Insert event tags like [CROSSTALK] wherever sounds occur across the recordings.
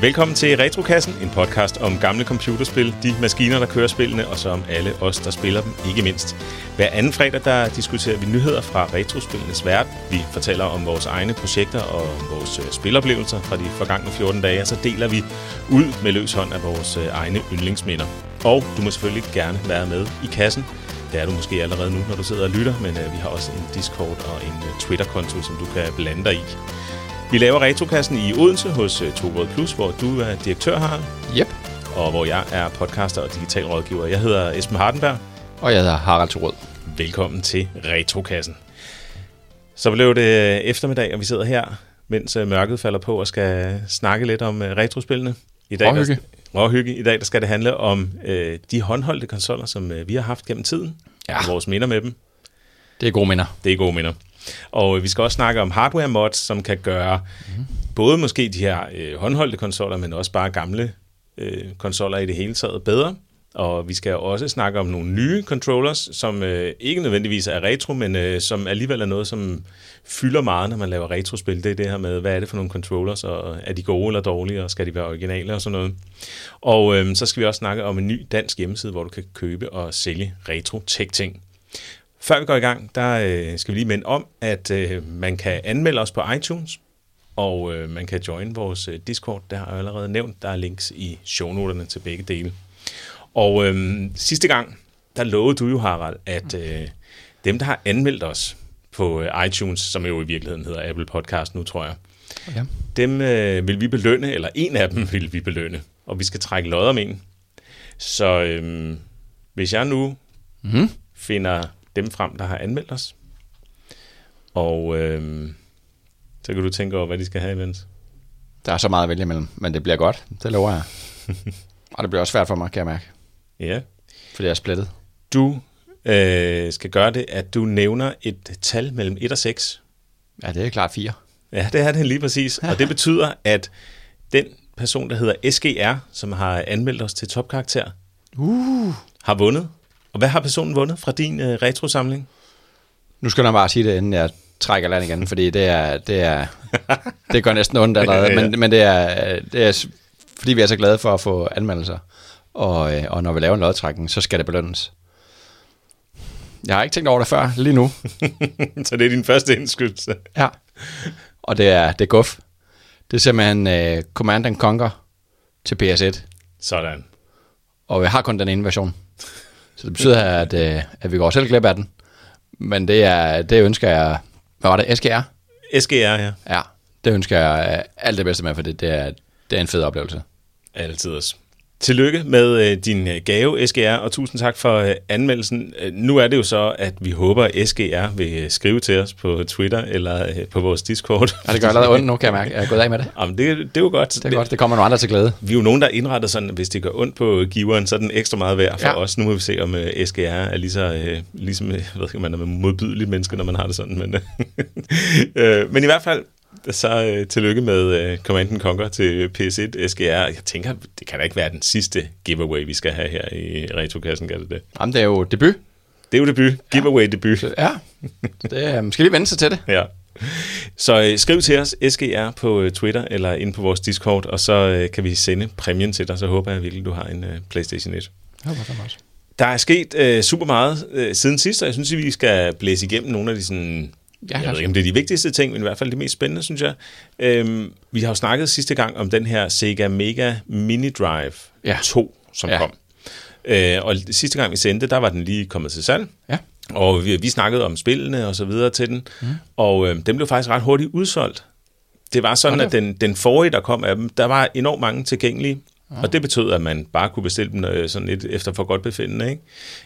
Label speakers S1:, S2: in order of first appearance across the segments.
S1: Velkommen til Retrokassen, en podcast om gamle computerspil, de maskiner, der kører spillene, og så om alle os, der spiller dem, ikke mindst. Hver anden fredag, der diskuterer vi nyheder fra retrospillenes verden. Vi fortæller om vores egne projekter og vores øh, spiloplevelser fra de forgangne 14 dage, og så deler vi ud med løs hånd af vores øh, egne yndlingsminder. Og du må selvfølgelig gerne være med i kassen. Det er du måske allerede nu, når du sidder og lytter, men øh, vi har også en Discord og en Twitter-konto, som du kan blande dig i. Vi laver Retrokassen i Odense hos uh, Tobrød Plus, hvor du er direktør, Harald.
S2: Yep.
S1: Og hvor jeg er podcaster og digital rådgiver. Jeg hedder Esben Hardenberg.
S2: Og jeg hedder Harald Thorød.
S1: Velkommen til Retrokassen. Så blev det eftermiddag, og vi sidder her, mens uh, mørket falder på og skal snakke lidt om retrospillene.
S2: I dag, Råhygge.
S1: Der, råhygge. I dag der skal det handle om uh, de håndholdte konsoller, som uh, vi har haft gennem tiden. Ja. Og vores minder med dem.
S2: Det er gode minder.
S1: Det er gode minder. Og vi skal også snakke om hardware mods, som kan gøre mm. både måske de her øh, håndholdte konsoller, men også bare gamle øh, konsoller i det hele taget bedre. Og vi skal også snakke om nogle nye controllers, som øh, ikke nødvendigvis er retro, men øh, som alligevel er noget, som fylder meget, når man laver retrospil. Det er det her med, hvad er det for nogle controllers, og er de gode eller dårlige, og skal de være originale og sådan noget. Og øh, så skal vi også snakke om en ny dansk hjemmeside, hvor du kan købe og sælge retro-tech-ting. Før vi går i gang, der øh, skal vi lige minde om, at øh, man kan anmelde os på iTunes, og øh, man kan join vores øh, Discord. Der har jeg allerede nævnt, der er links i shownoterne til begge dele. Og øh, sidste gang, der lovede du jo, Harald, at øh, dem, der har anmeldt os på øh, iTunes, som jo i virkeligheden hedder Apple Podcast nu, tror jeg, okay. dem øh, vil vi belønne, eller en af dem [LAUGHS] vil vi belønne, og vi skal trække lod om en. Så øh, hvis jeg nu mm. finder dem frem, der har anmeldt os. Og øh, så kan du tænke over, hvad de skal have imens.
S2: Der er så meget at vælge imellem, men det bliver godt. Det lover jeg. [LAUGHS] og det bliver også svært for mig, kan jeg mærke.
S1: Ja.
S2: Fordi jeg er splittet.
S1: Du øh, skal gøre det, at du nævner et tal mellem 1 og 6.
S2: Ja, det er klart 4.
S1: Ja, det er det lige præcis. og det [LAUGHS] betyder, at den person, der hedder SGR, som har anmeldt os til topkarakter,
S2: uh.
S1: har vundet og hvad har personen vundet fra din øh, retrosamling?
S2: Nu skal jeg bare sige det, inden jeg trækker land igen, fordi det er, det er, [LAUGHS] det går næsten ondt allerede, ja, ja. men, men det, er, det er, fordi vi er så glade for at få anmeldelser, og, øh, og når vi laver en lodtrækning, så skal det belønnes. Jeg har ikke tænkt over det før, lige nu. [LAUGHS]
S1: så det er din første indskydelse?
S2: Ja, og det er, det er guf. Det er simpelthen uh, Command Conquer til PS1.
S1: Sådan.
S2: Og jeg har kun den ene version. Så det betyder, at, øh, at vi går selv glip af den. Men det, er, det ønsker jeg... Hvad var det? SGR?
S1: SGR, ja.
S2: Ja, det ønsker jeg øh, alt det bedste med, for det, det, er, det er en fed oplevelse.
S1: Altid også. Tillykke med øh, din øh, gave, SGR, og tusind tak for øh, anmeldelsen. Øh, nu er det jo så, at vi håber, at SGR vil øh, skrive til os på Twitter eller øh, på vores Discord.
S2: Ja, det gør allerede ondt nu, kan jeg mærke. Jeg er gået af med det. [LAUGHS]
S1: Jamen, det, det er jo godt.
S2: Det er godt, det kommer nogle andre til glæde.
S1: Vi er jo nogen, der indretter sådan, at hvis det gør ondt på giveren, så er den ekstra meget værd for ja. os. Nu må vi se, om uh, SGR er lige så, uh, ligesom, jeg ved ikke, man er modbydelig menneske, når man har det sådan. Men, uh, [LAUGHS] men i hvert fald, så øh, tillykke med øh, Command Conquer til PS1 SGR. Jeg tænker, det kan da ikke være den sidste giveaway, vi skal have her i Retrokassen, kan det det?
S2: Jamen, det er jo debut.
S1: Det er jo debut. Giveaway-debut.
S2: Ja, det er, måske lige vende sig til det. [LAUGHS]
S1: Ja. Så øh, skriv til os, SGR, på øh, Twitter eller ind på vores Discord, og så øh, kan vi sende præmien til dig. Så håber jeg virkelig, du har en øh, PlayStation 1.
S2: Ja, det også.
S1: Der er sket øh, super meget øh, siden sidst, og jeg synes, at vi skal blæse igennem nogle af de sådan, Ja, jeg ved ikke, om det er de vigtigste ting, men i hvert fald de mest spændende, synes jeg. Øhm, vi har jo snakket sidste gang om den her Sega Mega Mini Drive ja. 2, som ja. kom. Øh, og sidste gang vi sendte, der var den lige kommet til salg.
S2: Ja.
S1: Og vi, vi snakkede om spillene og så videre til den. Mm. Og øh, den blev faktisk ret hurtigt udsolgt. Det var sådan, at den, den forrige, der kom af dem, der var enormt mange tilgængelige. Ja. Og det betød, at man bare kunne bestille dem øh, sådan lidt efter for godt befindende. Ikke?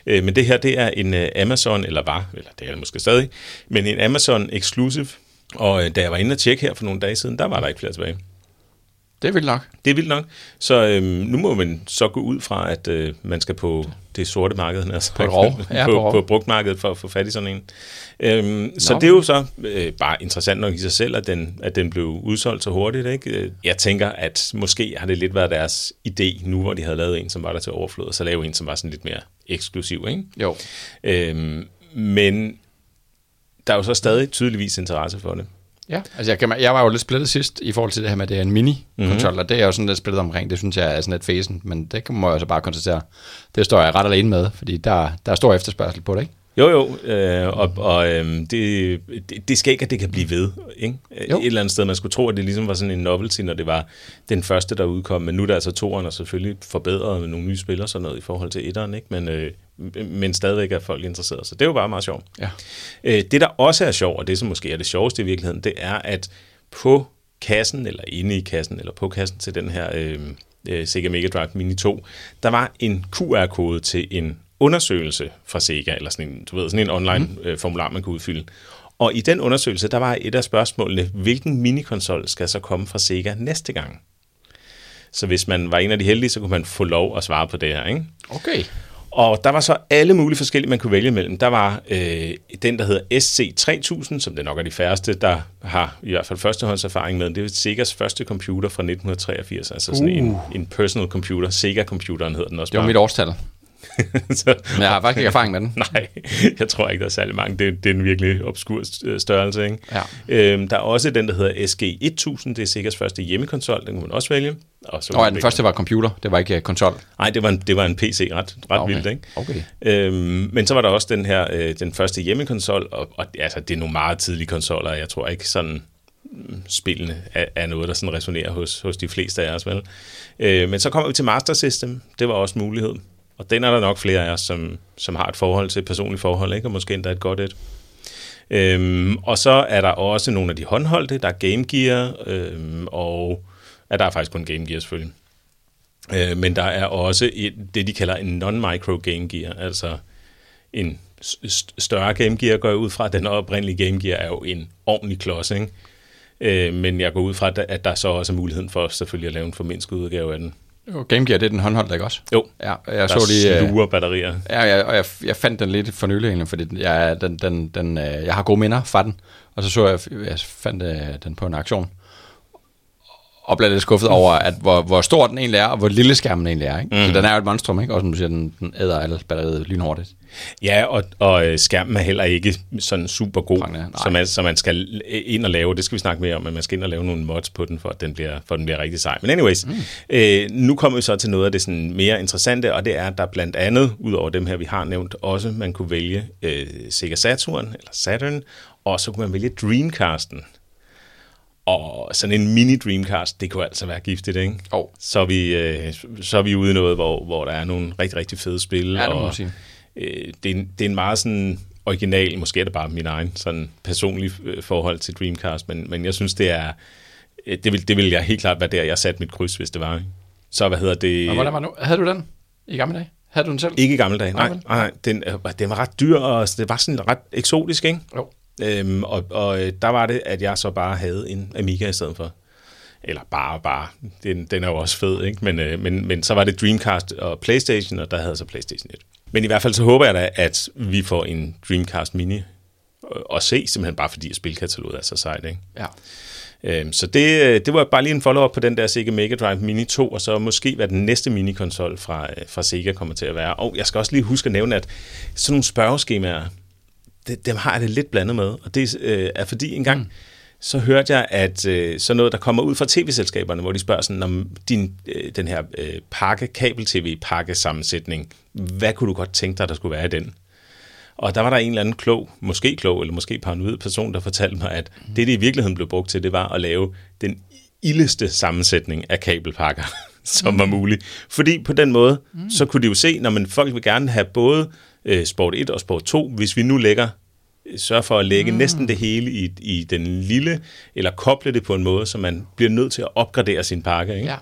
S1: Øh, men det her, det er en øh, Amazon, eller var, eller det er det måske stadig, men en Amazon Exclusive. Og da jeg var inde og tjekke her for nogle dage siden, der var der ikke flere tilbage.
S2: Det er vildt nok.
S1: Det er vildt nok. Så øhm, nu må man så gå ud fra, at øh, man skal på det sorte marked, altså,
S2: på, rov. [LAUGHS] Ja,
S1: på, på, på brugtmarkedet for at få fat i sådan en. Øhm, så det er jo så øh, bare interessant nok i sig selv, at den, at den blev udsolgt så hurtigt. Ikke? Øh, jeg tænker, at måske har det lidt været deres idé nu, hvor de havde lavet en, som var der til overflod, så lave en, som var sådan lidt mere eksklusiv. Ikke?
S2: Jo.
S1: Øhm, men der er jo så stadig tydeligvis interesse for det.
S2: Ja, altså jeg, kan, jeg var jo lidt splittet sidst i forhold til det her med, at det er en mini-kontrol, mm-hmm. og det er jeg jo sådan lidt splittet omkring. Det synes jeg er sådan lidt fæsen, men det kan man jo så bare konstatere. Det står jeg ret alene med, fordi der, der er stor efterspørgsel på det, ikke?
S1: Jo, jo, øh, og, og øh, det, det, det skal ikke, at det kan blive ved. Ikke? Jo. Et eller andet sted, man skulle tro, at det ligesom var sådan en novelty, når det var den første, der udkom, men nu er der altså toeren, og selvfølgelig forbedret med nogle nye spillere sådan noget i forhold til etteren, ikke? Men, øh, men stadigvæk er folk interesseret, så det er jo bare meget sjovt.
S2: Ja.
S1: Øh, det, der også er sjovt, og det som måske er det sjoveste i virkeligheden, det er, at på kassen, eller inde i kassen, eller på kassen til den her øh, øh Sega Mega Drive Mini 2, der var en QR-kode til en undersøgelse fra Sega, eller sådan en, du ved, sådan en online mm. øh, formular, man kunne udfylde. Og i den undersøgelse, der var et af spørgsmålene, hvilken minikonsol skal så komme fra Sega næste gang? Så hvis man var en af de heldige, så kunne man få lov at svare på det her, ikke?
S2: Okay.
S1: Og der var så alle mulige forskellige, man kunne vælge mellem. Der var øh, den, der hedder SC3000, som det nok er de færreste, der har i hvert fald førstehåndserfaring med. Det er Segas første computer fra 1983, altså sådan uh. en, en personal computer. Sega-computeren hedder den også.
S2: Det var
S1: bare.
S2: mit årstal. [LAUGHS] så, Men jeg har faktisk ikke erfaring med den. [LAUGHS]
S1: Nej, jeg tror ikke, der er særlig mange. Det, det er en virkelig obskur størrelse. Ikke?
S2: Ja.
S1: Øhm, der er også den, der hedder SG1000. Det er Segas første hjemmekonsol. Den kan man også vælge.
S2: Og så oh, ja, den første var computer. Det var ikke uh, konsol.
S1: Nej, det var en, det var en PC. Ret, ret
S2: okay.
S1: vildt. Ikke?
S2: Okay.
S1: Øhm, men så var der også den her, øh, den første hjemmekonsol. Og, og altså, det er nogle meget tidlige konsoller. Jeg tror ikke sådan mm, spillene er, er noget, der sådan resonerer hos, hos de fleste af os. Vel? Øh, men så kommer vi til Master System. Det var også mulighed. Og den er der nok flere af os, som, som har et forhold til, et personligt forhold, ikke? og måske endda et godt et. Øhm, og så er der også nogle af de håndholdte, der er Game Gear, øhm, og ja, der er faktisk kun Game Gear selvfølgelig. Øh, men der er også et, det, de kalder en non-micro Game Gear, altså en større Game Gear går jeg ud fra. Den oprindelige Game Gear er jo en ordentlig klods, ikke? Øh, men jeg går ud fra, at der så også er muligheden for selvfølgelig at lave en formindsket udgave af den.
S2: Jo, Game Gear, det er den håndholdt, ikke også?
S1: Jo,
S2: ja, jeg
S1: der så lige, øh, sluger batterier.
S2: Ja, jeg, og jeg, jeg fandt den lidt for nylig, egentlig, fordi jeg, den, den, den, øh, jeg har gode minder fra den. Og så så jeg, jeg fandt øh, den på en aktion og bliver lidt skuffet over, at hvor, hvor stor den egentlig er, og hvor lille skærmen egentlig er. Ikke? Mm. Så den er jo et monstrum, ikke? Og som du siger, den, den æder alle batteriet lynhurtigt.
S1: Ja, og, og øh, skærmen er heller ikke sådan super god, så man, så man skal ind og lave, det skal vi snakke mere om, men man skal ind og lave nogle mods på den, for at den bliver, for at den bliver rigtig sej. Men anyways, mm. øh, nu kommer vi så til noget af det sådan mere interessante, og det er, at der blandt andet, ud over dem her, vi har nævnt, også man kunne vælge øh, Sega Saturn, eller Saturn, og så kunne man vælge Dreamcasten. Og sådan en mini Dreamcast, det kunne altså være giftigt, ikke?
S2: Oh.
S1: Så, er vi, øh, så er vi ude i noget, hvor, hvor der er nogle rigtig, rigtig fede spil.
S2: Ja, det må
S1: og,
S2: sige.
S1: Øh, det, er en, det er en meget sådan original, måske er det bare min egen sådan personlig øh, forhold til Dreamcast, men, men jeg synes, det er, øh, det vil, det vil jeg helt klart være der, jeg satte mit kryds, hvis det var. Ikke? Så hvad hedder det?
S2: Og hvordan var nu? Havde du den i gamle dage? Havde du den selv?
S1: Ikke i gamle dage, nej. nej den, den var ret dyr, og det var sådan ret eksotisk, ikke?
S2: Jo.
S1: Øhm, og, og der var det, at jeg så bare havde en Amiga i stedet for. Eller bare, bare. Den, den er jo også fed, ikke? Men, øh, men, men så var det Dreamcast og Playstation, og der havde så Playstation 1. Men i hvert fald så håber jeg da, at vi får en Dreamcast Mini at se, simpelthen bare fordi spilkataloget er så sejt, ikke?
S2: Ja.
S1: Øhm, så det, øh, det var bare lige en follow-up på den der Sega Mega Drive Mini 2, og så måske hvad den næste minikonsol fra, øh, fra Sega kommer til at være. Og jeg skal også lige huske at nævne, at sådan nogle spørgeskemaer, det, dem har jeg det lidt blandet med, og det øh, er fordi engang, mm. Så hørte jeg, at øh, sådan noget, der kommer ud fra tv-selskaberne, hvor de spørger sådan om din, øh, den her øh, pakke, kabel-tv-pakke sammensætning, hvad kunne du godt tænke dig, der skulle være i den? Og der var der en eller anden klog, måske klog, eller måske paranoid person, der fortalte mig, at mm. det, det i virkeligheden blev brugt til, det var at lave den ildeste sammensætning af kabelpakker, [LAUGHS] som mm. var muligt. Fordi på den måde, mm. så kunne de jo se, når man folk vil gerne have både øh, Sport 1 og Sport 2, hvis vi nu lægger sørge for at lægge mm. næsten det hele i, i den lille, eller koble det på en måde, så man bliver nødt til at opgradere sin pakke. Ikke?
S2: Ja.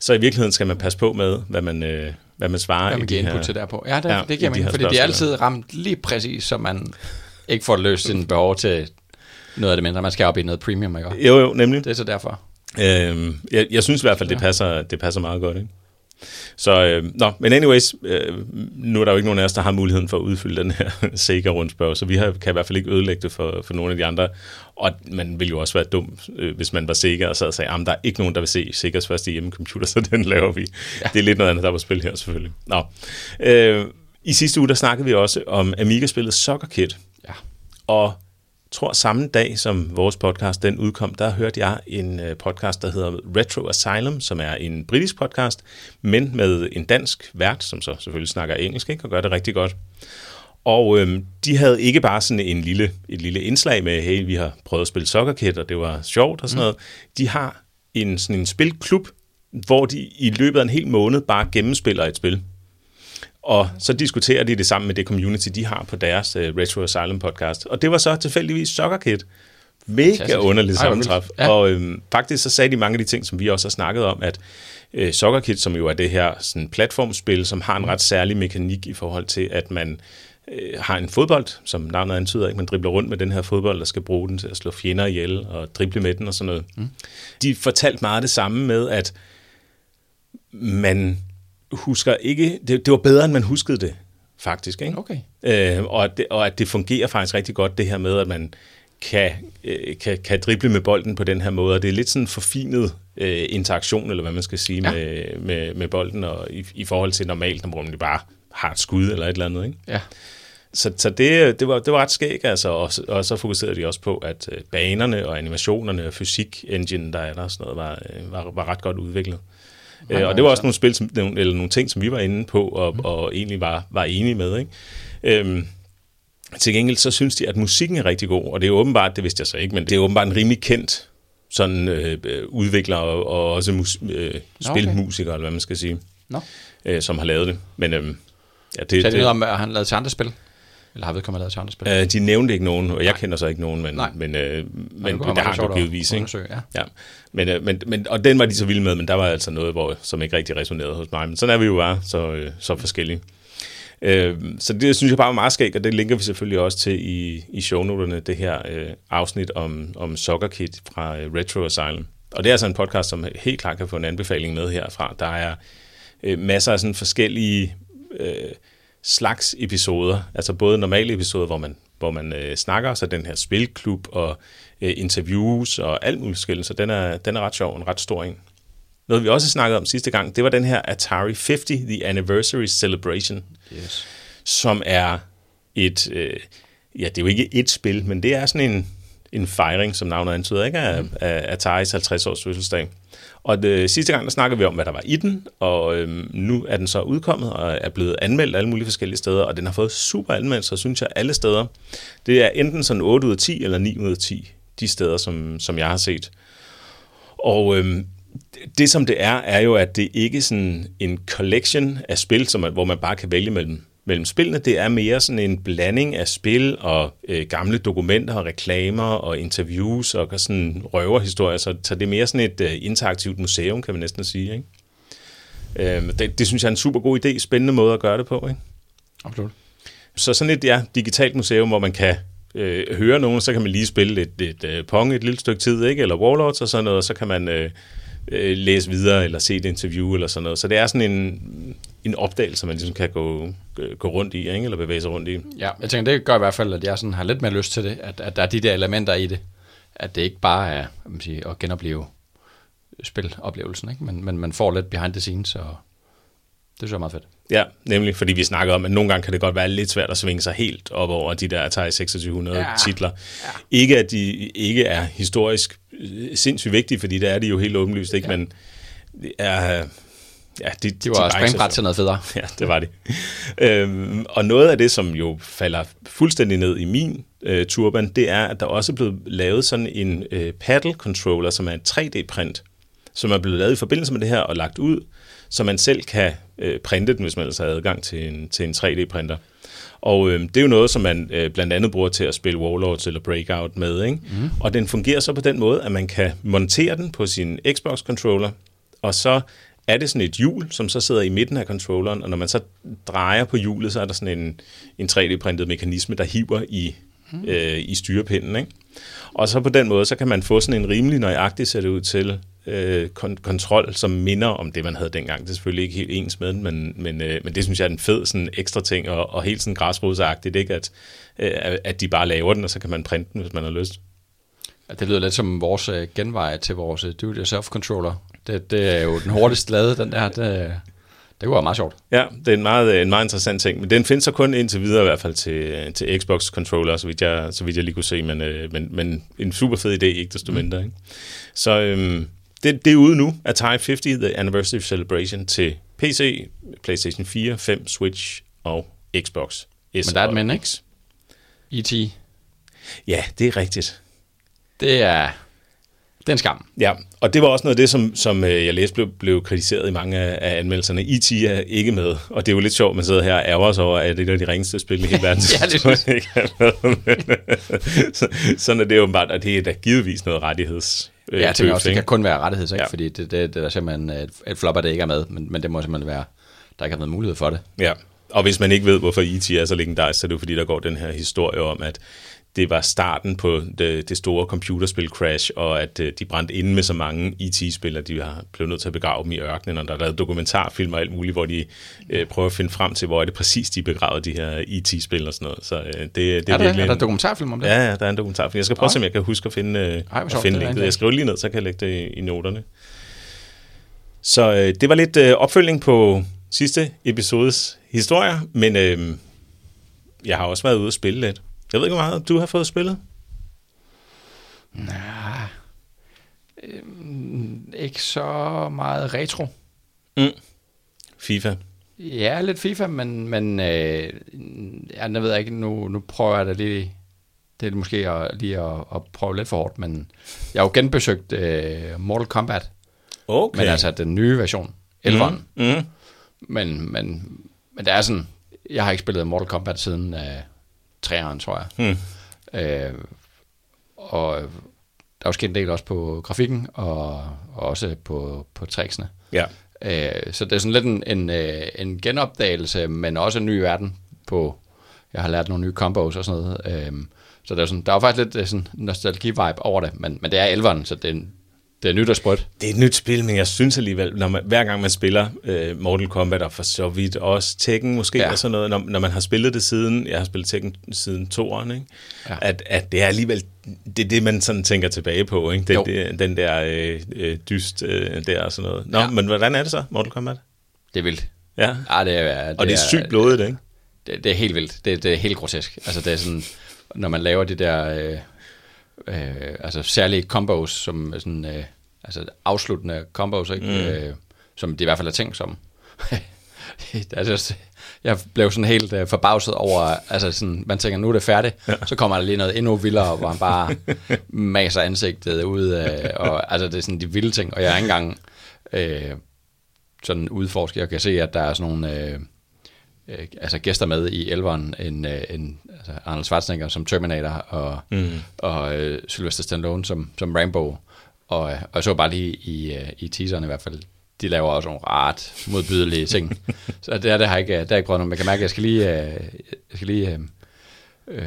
S1: Så i virkeligheden skal man passe på med, hvad man, øh, hvad man svarer.
S2: Hvad man giver input til derpå. Ja, det, ja, det giver man, de fordi det er altid ramt lige præcis, så man ikke får løst sin behov til noget af det mindre. Man skal op i noget premium, ikke?
S1: Jo, jo, nemlig.
S2: Det er så derfor.
S1: Øhm, jeg, jeg synes i hvert fald, det passer, det passer meget godt. Ikke? Så, øh, nå, men anyways, øh, nu er der jo ikke nogen af os, der har muligheden for at udfylde den her [LAUGHS] Sega-rundspørg, så vi har, kan i hvert fald ikke ødelægge det for, for nogle af de andre. Og man ville jo også være dum, øh, hvis man var Sega og sad og sagde, at der er ikke nogen, der vil se Segas første hjemmecomputer, [LAUGHS] så den laver vi. Ja. Det er lidt noget andet, der var spil her selvfølgelig. Nå. Øh, I sidste uge, der snakkede vi også om Amiga-spillet Soccer Kid.
S2: Ja.
S1: Og tror samme dag, som vores podcast den udkom, der hørte jeg en øh, podcast, der hedder Retro Asylum, som er en britisk podcast, men med en dansk vært, som så selvfølgelig snakker engelsk ikke, og gør det rigtig godt. Og øhm, de havde ikke bare sådan en lille, et lille indslag med, hey, vi har prøvet at spille Soccer Kid, og det var sjovt og sådan mm. noget. De har en, sådan en spilklub, hvor de i løbet af en hel måned bare gennemspiller et spil. Og så diskuterer de det sammen med det community, de har på deres uh, Retro Asylum podcast. Og det var så tilfældigvis Soccer Kid. Mega underligt sammentræf. Ja. Og øhm, faktisk så sagde de mange af de ting, som vi også har snakket om, at øh, Soccer Kid, som jo er det her sådan, platformspil, som har en ret særlig mekanik i forhold til, at man øh, har en fodbold, som navnet antyder, ikke? man dribler rundt med den her fodbold, der skal bruge den til at slå fjender ihjel og drible med den og sådan noget. Mm. De fortalte meget det samme med, at man husker ikke, det, det var bedre, end man huskede det, faktisk. Ikke?
S2: Okay.
S1: Øh, og, at det, og at det fungerer faktisk rigtig godt, det her med, at man kan, øh, kan, kan drible med bolden på den her måde, og det er lidt sådan en forfinet øh, interaktion, eller hvad man skal sige, ja. med, med, med bolden, og i, i forhold til normalt, hvor man bare har et skud eller et eller andet. Ikke?
S2: Ja.
S1: Så, så det, det, var, det var ret skægt, altså, og, og så fokuserede de også på, at øh, banerne og animationerne og fysik-engine, der er der, sådan noget, var, øh, var, var ret godt udviklet. Øh, og det var også nogle spil, som, eller nogle ting, som vi var inde på, og, mm. og egentlig var, var enige med. Ikke? Øhm, til gengæld så synes de, at musikken er rigtig god, og det er åbenbart, det vidste jeg så ikke, men det er åbenbart en rimelig kendt sådan øh, udvikler og, og også mus, øh, spilmusiker, okay. eller hvad man skal sige,
S2: no.
S1: øh, som har lavet det. Men øh,
S2: ja, det, så er det, det noget om, at han lavet til andre spil? Eller har vedkommende lavet til andre spil?
S1: Øh, de nævnte ikke nogen, og jeg Nej. kender så ikke nogen, men, men, øh, men, det har jo givetvis. Ikke? Ja. Ja. Men, øh, men, men, og den var de så vilde med, men der var altså noget, hvor, som ikke rigtig resonerede hos mig. Men sådan er vi jo bare så, øh, så forskellige. Øh, så det synes jeg bare var meget skægt, og det linker vi selvfølgelig også til i, i shownoterne, det her øh, afsnit om, om Soccer Kid fra øh, Retro Asylum. Og det er altså en podcast, som helt klart kan få en anbefaling med herfra. Der er øh, masser af sådan forskellige øh, slags episoder, altså både normale episoder, hvor man, hvor man øh, snakker, så den her spilklub og øh, interviews og alt muligt forskelligt, så den er, den er ret sjov, en ret stor en. Noget vi også snakkede om sidste gang, det var den her Atari 50, The Anniversary Celebration,
S2: yes.
S1: som er et, øh, ja det er jo ikke et spil, men det er sådan en, en fejring, som navnet antyder, ikke, af, mm. af Ataris 50 års fødselsdag. Og det, sidste gang, der snakkede vi om, hvad der var i den, og øhm, nu er den så udkommet og er blevet anmeldt alle mulige forskellige steder, og den har fået super anmeldelser, synes jeg, alle steder. Det er enten sådan 8 ud af 10 eller 9 ud af 10, de steder, som, som jeg har set. Og øhm, det som det er, er jo, at det ikke er sådan en collection af spil, som, hvor man bare kan vælge mellem mellem spillene. Det er mere sådan en blanding af spil og øh, gamle dokumenter og reklamer og interviews og sådan røverhistorier. Så, så det er mere sådan et øh, interaktivt museum, kan man næsten sige. Ikke? Øh, det, det synes jeg er en super god idé, spændende måde at gøre det på. Ikke?
S2: Absolut.
S1: Så sådan et ja, digitalt museum, hvor man kan øh, høre nogen, så kan man lige spille et, et, uh, pong et lille stykke tid, ikke? eller Warlords og sådan noget, og så kan man øh, øh, læse videre eller se et interview eller sådan noget. Så det er sådan en, en opdagelse, man ligesom kan gå, gå rundt i, ikke? eller bevæge sig rundt i.
S2: Ja, jeg tænker, det gør i hvert fald, at jeg sådan har lidt mere lyst til det, at, at der er de der elementer i det, at det ikke bare er man sige, at genopleve spiloplevelsen, ikke? Men, men man får lidt behind the scenes, og det synes jeg er meget fedt.
S1: Ja, nemlig fordi vi snakker om, at nogle gange kan det godt være lidt svært at svinge sig helt op over de der Atari 2600 ja. titler. Ja. Ikke at de ikke er historisk sindssygt vigtige, fordi det er de jo helt åbenlyst, ikke? Ja. men er,
S2: Ja, de, de var de springbræt til noget federe. [LAUGHS]
S1: Ja, det var det. øhm, og noget af det, som jo falder fuldstændig ned i min øh, turban, det er, at der også er blevet lavet sådan en øh, paddle controller, som er en 3D-print, som er blevet lavet i forbindelse med det her og lagt ud, så man selv kan øh, printe den, hvis man altså har adgang til en, til en 3D-printer. Og øh, det er jo noget, som man øh, blandt andet bruger til at spille Warlords eller Breakout med. Ikke? Mm. Og den fungerer så på den måde, at man kan montere den på sin Xbox-controller, og så er det sådan et hjul, som så sidder i midten af controlleren, og når man så drejer på hjulet, så er der sådan en, en 3D-printet mekanisme, der hiver i, mm. øh, i styrepinden. Ikke? Og så på den måde, så kan man få sådan en rimelig nøjagtig, ser det ud til, øh, kon- kontrol, som minder om det, man havde dengang. Det er selvfølgelig ikke helt ens med men, men, øh, men det synes jeg er en fed sådan ekstra ting, og, og helt sådan græsrodsagtigt, ikke? At, øh, at de bare laver den, og så kan man printe den, hvis man har lyst.
S2: Det lyder lidt som vores øh, genvej til vores øh, do-it-yourself-controller. Det, det er jo den hurtigste lade, den der. Det, Det kunne være meget sjovt.
S1: Ja, det er en meget, en meget interessant ting, men den findes så kun indtil videre i hvert fald til, til Xbox controller, så vidt, jeg, så vidt jeg lige kunne se, men, øh, men, men en super fed idé, ikke desto mindre. Ikke? Så øhm, det, det er ude nu, Type 50, The Anniversary Celebration til PC, PlayStation 4, 5, Switch og Xbox. S
S2: Men der er et men, ikke? E.T.,
S1: Ja, det er rigtigt.
S2: det er, det er en skam.
S1: Ja, og det var også noget af det, som, som øh, jeg læste blev, blev kritiseret i mange af, af anmeldelserne. E.T. er ikke med, og det er jo lidt sjovt, at man sidder her og ærger sig over, at det er de ringeste spil i hele [LAUGHS] verden.
S2: Ja, det
S1: ikke er. Men, [LAUGHS] så, sådan er det jo bare, og det er da givetvis noget rettigheds.
S2: Ja, jeg tænker også, det
S1: ikke?
S2: kan kun være rettighed, ikke?
S1: Ja.
S2: Fordi det, det, det er simpelthen et, flop, at det ikke er med, men, men det må simpelthen være, der ikke har været mulighed for det.
S1: Ja, og hvis man ikke ved, hvorfor E.T. er så legendarisk, så er det jo fordi, der går den her historie om, at det var starten på det, det store computerspil Crash, og at øh, de brændte inde med så mange E.T.-spillere, de har blevet nødt til at begrave dem i ørkenen, og der er lavet dokumentarfilm og alt muligt, hvor de øh, prøver at finde frem til, hvor er det præcis, de begraver de her E.T.-spil og sådan noget. Så øh, det, det er,
S2: Er der,
S1: virkelig...
S2: er der
S1: en-
S2: dokumentarfilm om det?
S1: Ja, ja, der er en dokumentarfilm. Jeg skal prøve at se, om jeg kan huske at finde, øh,
S2: hvor
S1: at finde
S2: det
S1: linket. Jeg skriver lige ned, så kan jeg lægge det i, i noterne. Så øh, det var lidt øh, opfølgning på sidste episodes historier, men øh, jeg har også været ude og spille lidt. Jeg ved ikke, hvor meget du har fået spillet.
S2: Nej. Øhm, ikke så meget retro.
S1: FIFA.
S2: Ja, lidt FIFA, men, men øh, ja, jeg ved ikke, nu, nu prøver jeg da lige, det er måske at, lige at, at prøve lidt for hårdt, men jeg har jo genbesøgt øh, Mortal Kombat,
S1: Okay.
S2: men altså den nye version, 11'eren. Mm.
S1: Mm.
S2: Men, men, men det er sådan, jeg har ikke spillet Mortal Kombat siden øh, 3'eren, tror jeg.
S1: Mm.
S2: Øh, og der er jo sket en del også på grafikken, og, og også på, på tricksene.
S1: Ja.
S2: Øh, så det er sådan lidt en, en, øh, en genopdagelse, men også en ny verden på, jeg har lært nogle nye combos og sådan noget. Øh, så der er, sådan, der er jo faktisk lidt øh, sådan nostalgi-vibe over det, men, men det er 11'eren, så det er, det er nyt og sprødt.
S1: Det er et nyt spil, men jeg synes alligevel, når man, hver gang man spiller øh, Mortal Kombat, og for så vidt også Tekken måske, ja. Og sådan noget, når, når man har spillet det siden, jeg har spillet Tekken siden toeren, ikke? Ja. At, at det er alligevel, det er det, man sådan tænker tilbage på, ikke? Det,
S2: Jo.
S1: det, den der øh, øh, dyst øh, der og sådan noget. Nå, ja. Men hvordan er det så, Mortal Kombat?
S2: Det er vildt.
S1: Ja,
S2: Ja, det er, det
S1: og det er sygt blodigt, ikke?
S2: Det, det er helt vildt. Det, det er helt grotesk. Altså, det er sådan, når man laver de der øh, øh, altså særlige combos, som er sådan, øh, altså afsluttende combos, ikke? Mm. Øh, som de i hvert fald er tænkt som. [LAUGHS] altså, jeg blev sådan helt øh, forbavset over, altså sådan, man tænker, nu er det færdigt, ja. så kommer der lige noget endnu vildere, hvor han bare [LAUGHS] maser ansigtet ud, øh, og altså det er sådan de vilde ting, og jeg er ikke engang øh, sådan udforsket, jeg kan se, at der er sådan nogle, øh, øh, altså gæster med i elveren, en, øh, en altså Arnold Schwarzenegger som Terminator, og, mm. og øh, Sylvester Stallone som, som Rambo, og, øh, og jeg så bare lige i, øh, i teaseren i hvert fald, de laver også nogle ret modbydelige ting. [LAUGHS] så det, er, det har jeg ikke, det har jeg ikke prøvet noget, jeg kan mærke, at jeg skal lige, øh, jeg skal lige, øh, øh,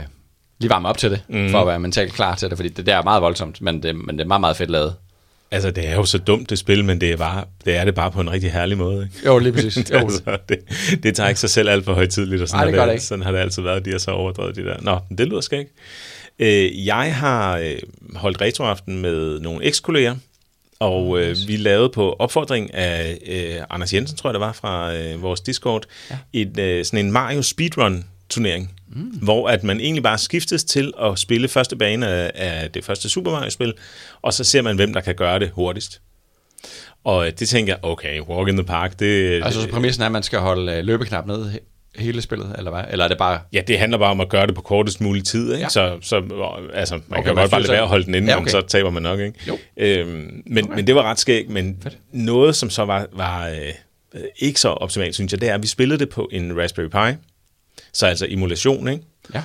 S2: lige varme op til det, mm. for at være mentalt klar til det, fordi det der er meget voldsomt, men det, men det er meget, meget fedt lavet.
S1: Altså, det er jo så dumt, det spil, men det er, bare, det er det bare på en rigtig herlig måde, ikke?
S2: Jo, lige præcis. [LAUGHS] Jo.
S1: altså, det, det tager ikke sig selv alt for højtidligt, og sådan,
S2: Nej, det
S1: har
S2: gør
S1: det,
S2: det ikke.
S1: sådan har det altid været, de har så overdrevet de der. Nå, det lyder skægt. Øh, jeg har øh, holdt retroaften med nogle eks-kolleger, og øh, vi lavede på opfordring af øh, Anders Jensen, tror jeg det var, fra øh, vores Discord, ja. et, øh, sådan en Mario Speedrun turnering, mm. hvor at man egentlig bare skiftes til at spille første bane af, af det første Super Mario-spil, og så ser man, hvem der kan gøre det hurtigst. Og øh, det tænker jeg, okay, walk in the park, det,
S2: Altså, så præmissen er, at man skal holde øh, løbeknap ned hele spillet, eller hvad? Eller er det bare...
S1: Ja, det handler bare om at gøre det på kortest mulig tid, ikke? Ja. Så, så altså, man okay, kan godt bare lade være at holde den inde, ja, okay. men så taber man nok, ikke?
S2: Jo.
S1: Øhm, men, okay. men det var ret skægt, men Fedt. noget, som så var, var øh, øh, ikke så optimalt, synes jeg, det er, at vi spillede det på en Raspberry Pi, så altså emulation, ikke?
S2: Ja.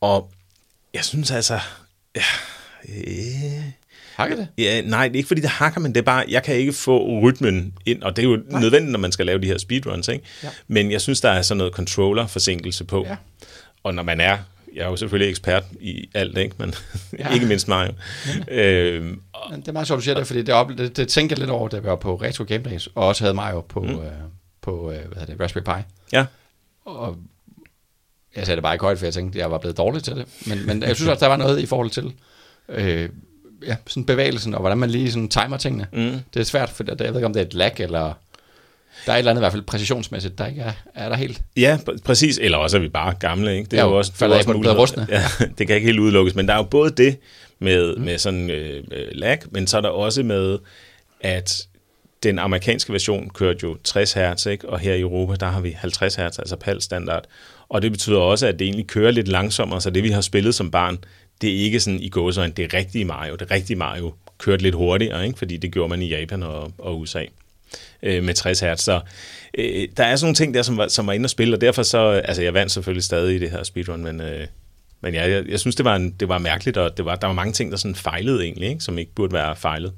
S1: Og jeg synes altså... Ja, øh,
S2: Hakker det?
S1: Ja, nej, det er ikke fordi det hakker, men det er bare, jeg kan ikke få rytmen ind, og det er jo nej. nødvendigt, når man skal lave de her speedruns, ikke? Ja. Men jeg synes, der er sådan noget controller-forsinkelse på.
S2: Ja.
S1: Og når man er, jeg er jo selvfølgelig ekspert i alt, ikke? Men ja.
S2: Ja. [LAUGHS]
S1: ikke mindst mig. øhm,
S2: Men Det er meget sjovt, du siger det, fordi det, op, det, det tænker jeg lidt over, da vi var på Retro Game Days, og også havde Mario på, mm. øh, på øh, hvad hedder det, Raspberry Pi.
S1: ja,
S2: Og jeg sagde det bare ikke højt, for jeg tænkte, at jeg var blevet dårlig til det. Men, men jeg synes også, der var noget i forhold til øh, ja, sådan bevægelsen, og hvordan man lige sådan timer tingene.
S1: Mm.
S2: Det er svært, for jeg ved ikke, om det er et lag, eller... Der er et eller andet i hvert fald præcisionsmæssigt, der ikke er, er der helt.
S1: Ja, pr- præcis. Eller også er vi bare gamle, ikke? Det er
S2: Ja,
S1: jo også, er
S2: falder
S1: også mulighed.
S2: rustne.
S1: Ja, [LAUGHS] det kan ikke helt udelukkes. Men der er jo både det med, mm. med sådan øh, øh, lag, men så er der også med, at den amerikanske version kørte jo 60 Hz, ikke? og her i Europa, der har vi 50 Hz, altså PAL standard. Og det betyder også, at det egentlig kører lidt langsommere, så det vi har spillet som barn, det er ikke sådan i gåsøjne, det rigtige Mario. Det rigtige Mario kørte lidt hurtigere, ikke? fordi det gjorde man i Japan og, og USA øh, med 60 Hz. Så øh, der er sådan nogle ting der, som var, som var inde og spille, og derfor så, altså jeg vandt selvfølgelig stadig i det her speedrun, men, øh, men ja, jeg, jeg synes, det var, en, det var mærkeligt, og det var, der var mange ting, der sådan fejlede egentlig, ikke? som ikke burde være fejlet.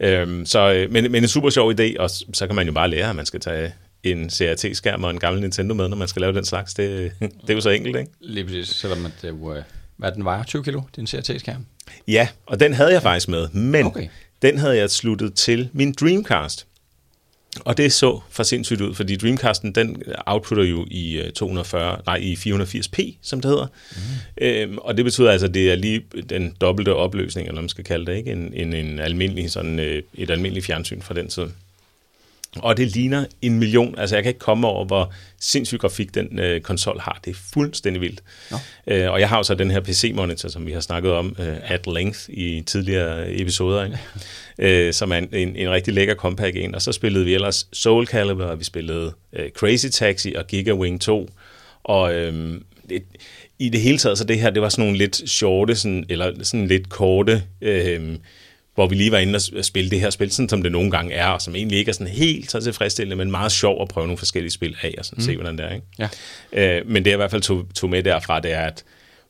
S1: Øhm, så, øh, men, men en super sjov idé, og så kan man jo bare lære, at man skal tage en CRT-skærm og en gammel Nintendo med, når man skal lave den slags. Det, [LAUGHS] det er jo så enkelt, ikke?
S2: Lige præcis, selvom at det jo, øh, hvad den vejer, 20 kilo, din CRT-skærm.
S1: Ja, og den havde jeg faktisk med, men
S2: Okay.
S1: den havde jeg sluttet til min Dreamcast. Og det så for sindssygt ud, fordi Dreamcasten, den outputter jo i øh, 240, nej, i 480p, som det hedder. Mm. Øhm, og det betyder altså, at det er lige den dobbelte opløsning, eller man skal kalde det, ikke? En, en, en almindelig, sådan, øh, et almindeligt fjernsyn fra den tid. Og det ligner en million. Altså, jeg kan ikke komme over, hvor sindssyg grafik den øh, konsol har. Det er fuldstændig vildt.
S2: Nå.
S1: Øh, og jeg har jo så den her PC-monitor, som vi har snakket om øh, at length i tidligere episoder, ikke? øh, som er en, en, en rigtig lækker compact en. Og så spillede vi ellers Soul Calibur, og vi spillede øh, Crazy Taxi og Giga Wing 2. Og øh, det, i det hele taget, så det her, det var sådan nogle lidt shorte, sådan, eller sådan lidt korte... Øh, hvor vi lige var inde og spille det her spil, sådan som det nogle gange er, og som egentlig ikke er sådan helt så tilfredsstillende, men meget sjov at prøve nogle forskellige spil af, og sådan mm. se, hvordan det er. Ikke?
S2: Ja.
S1: Øh, men det jeg i hvert fald tog, tog med derfra, det er, at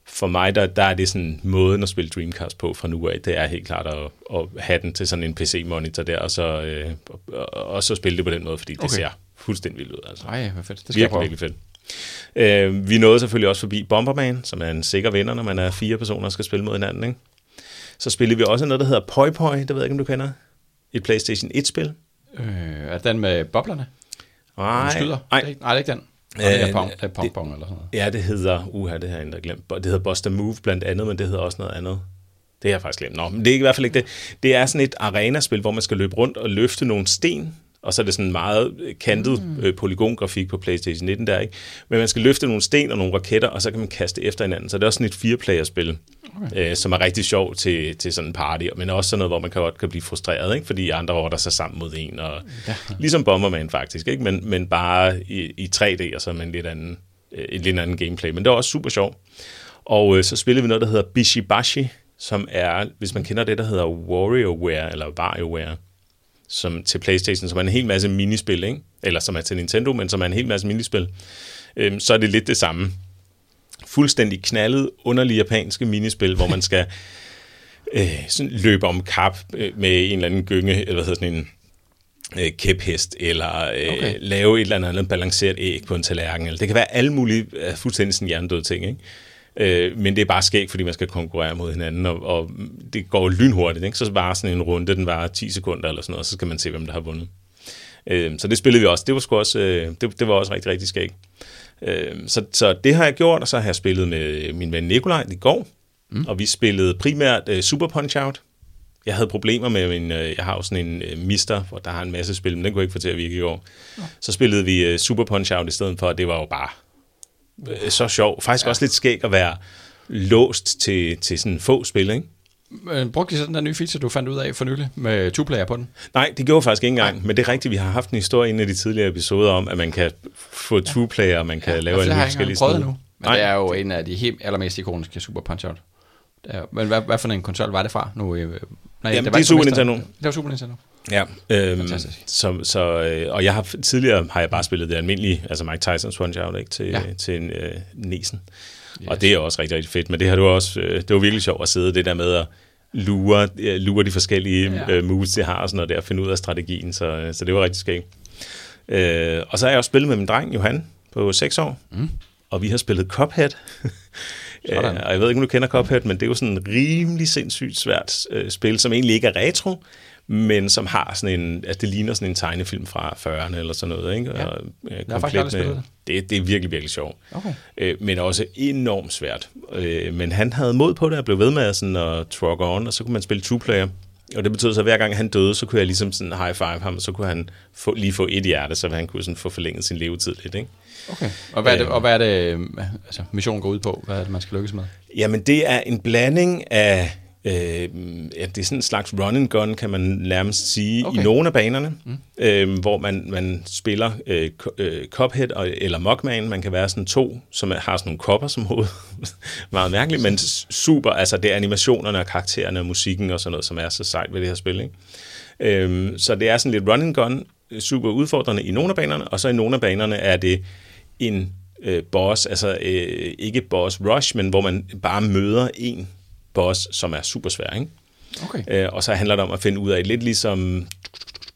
S1: for mig, der, der er det sådan måden at spille Dreamcast på fra nu af, det er helt klart at, at have den til sådan en PC-monitor der, og så, øh, og, og så spille det på den måde, fordi det
S2: Okay.
S1: ser fuldstændig vildt ud. Altså.
S2: Ej, hvad fedt. Det skal jeg
S1: Virkelig,
S2: prøve.
S1: virkelig fedt. Øh, vi nåede selvfølgelig også forbi Bomberman, som er en sikker vinder, når man er fire personer og skal spille mod hinanden. Ikke? Så spillede vi også noget, der hedder Poi Poi, det ved jeg ikke, om du kender. Et PlayStation 1-spil.
S2: Øh, er den med boblerne?
S1: Nej,
S2: skyder?
S1: nej.
S2: Det er ikke- Nej, det er ikke den. Øh, det er pong, det er pong, pong eller sådan noget.
S1: Ja, det hedder, uha, det har jeg glemt. Det hedder Buster Move blandt andet, men det hedder også noget andet. Det har jeg faktisk glemt. Nå, men det er i hvert fald ikke det. Det er sådan et arenaspil, hvor man skal løbe rundt og løfte nogle sten, og så er det sådan meget kantet mm. øh, polygongrafik på PlayStation 19 der, ikke? Men man skal løfte nogle sten og nogle raketter, og så kan man kaste efter hinanden. Så det er også sådan et fireplayerspil, okay. øh, som er rigtig sjov til, til sådan en party, men også sådan noget, hvor man kan godt kan blive frustreret, ikke? Fordi andre rotter sig sammen mod en, og ja. ligesom Bomberman faktisk, ikke? Men, men bare i, i 3D, og så med en lidt anden, øh, et lidt anden gameplay. Men det var også super sjovt. Og øh, så spillede vi noget, der hedder Bishibashi, som er, hvis man kender det, der hedder WarioWare, eller WarioWare, som til Playstation, som er en hel masse minispil, ikke? eller som er til Nintendo, men som er en hel masse minispil, øhm, så er det lidt det samme. Fuldstændig knaldet, underlige japanske minispil, hvor man skal [LAUGHS] øh, sådan løbe om kap øh, med en eller anden gynge, eller hvad hedder sådan en øh, kæphest, eller øh,
S2: Okay.
S1: lave et eller andet balanceret æg på en tallerken. Eller det kan være alle mulige øh, fuldstændig sådan hjernedøde ting, ikke? Øh, men det er bare skægt, fordi man skal konkurrere mod hinanden, og, og det går lynhurtigt, ikke? Så bare sådan en runde, den varer 10 sekunder eller sådan noget, og så skal man se, hvem der har vundet. Øh, så det spillede vi også. Det var, sgu også, øh, det, det var også rigtig, rigtig skægt. Øh, så, så det har jeg gjort, og så har jeg spillet med min ven Nikolaj i går, mm. og vi spillede primært øh, Super Punch-Out. Jeg havde problemer med min, øh, jeg har jo sådan en øh, mister, hvor der har en masse spil, men den kunne jeg ikke få til at virke i år. Ja. Så spillede vi øh, Super Punch-Out i stedet for, og det var jo bare så sjov. Faktisk ja. også lidt skægt at være låst til, til sådan få spil, ikke?
S2: Men brugte de så den der nye feature, du fandt ud af for nylig, med two-player på den?
S1: Nej, det gjorde faktisk ikke engang, men det er rigtigt, vi har haft en historie i en af de tidligere episoder om, at man kan få two-player, man kan ja, lave
S2: altså,
S1: alle
S2: det har
S1: mulige
S2: jeg ikke
S1: forskellige
S2: prøvet endnu. Men
S1: Nej.
S2: det er jo en af de helt allermest ikoniske Super Punch-Out. Det er- Men hvad, hvad for en konsol var det fra nu? øh, Nej,
S1: Jamen,
S2: var
S1: det er Super. Nintendo.
S2: Det var Super Nintendo.
S1: Ja, øhm,
S2: Fantastisk.
S1: så, så, øh, og jeg har tidligere har jeg bare spillet det almindelige, altså Mike Tysons Punch Out, ikke, til,
S2: Ja.
S1: ja. til en, øh, Nesen. Yes. Og det er også rigtig, rigtig fedt, men det har du også, øh, det var virkelig sjovt at sidde det der med at lure, øh, lure de forskellige
S2: Ja.
S1: ja. øh, moves, det har, og sådan noget der, og finde ud af strategien, så, øh, så det var rigtig skægt. Øh, og så har jeg også spillet med min dreng, Johan, på 6 år, mm. og vi har spillet Cuphead. [LAUGHS]
S2: Sådan.
S1: Øh, og jeg ved ikke, om du kender Cuphead, men det er jo sådan en rimelig sindssygt svært øh, spil, som egentlig ikke er retro, men som har sådan en, altså det ligner sådan en tegnefilm fra 40'erne eller sådan noget, ikke?
S2: Ja.
S1: Og, øh,
S2: aldrig spillet det.
S1: det. Det er virkelig, virkelig sjovt.
S2: Okay.
S1: Øh, men også enormt svært. Øh, men han havde mod på det og blev ved med at, sådan, at truck on, og så kunne man spille two-player. Og det betød så, at hver gang han døde, så kunne jeg ligesom sådan high five ham, og så kunne han få, lige få et hjerte, så han kunne sådan få forlænget sin levetid lidt. Ikke?
S2: Okay. Og hvad er det, og hvad er det altså, missionen går ud på? Hvad er det, man skal lykkes med?
S1: Jamen, det er en blanding af Øh, ja, det er sådan en slags run and gun, kan man nærmest sige, okay. i nogle af banerne, mm. øh, hvor man, man spiller øh, øh, Cuphead og, eller Mugman. Man kan være sådan to, som har sådan nogle kopper som hoved. [LAUGHS] Meget mærkeligt, men super. Altså, det er animationerne og karaktererne og musikken og sådan noget, som er så sejt ved det her spil. Ikke? Øh, så det er sådan lidt run and gun, super udfordrende i nogle af banerne, og så i nogle af banerne er det en øh, boss, altså øh, ikke boss rush, men hvor man bare møder en boss, som er super svær, ikke? Okay. Øh, og så handler det om at finde ud af, lidt ligesom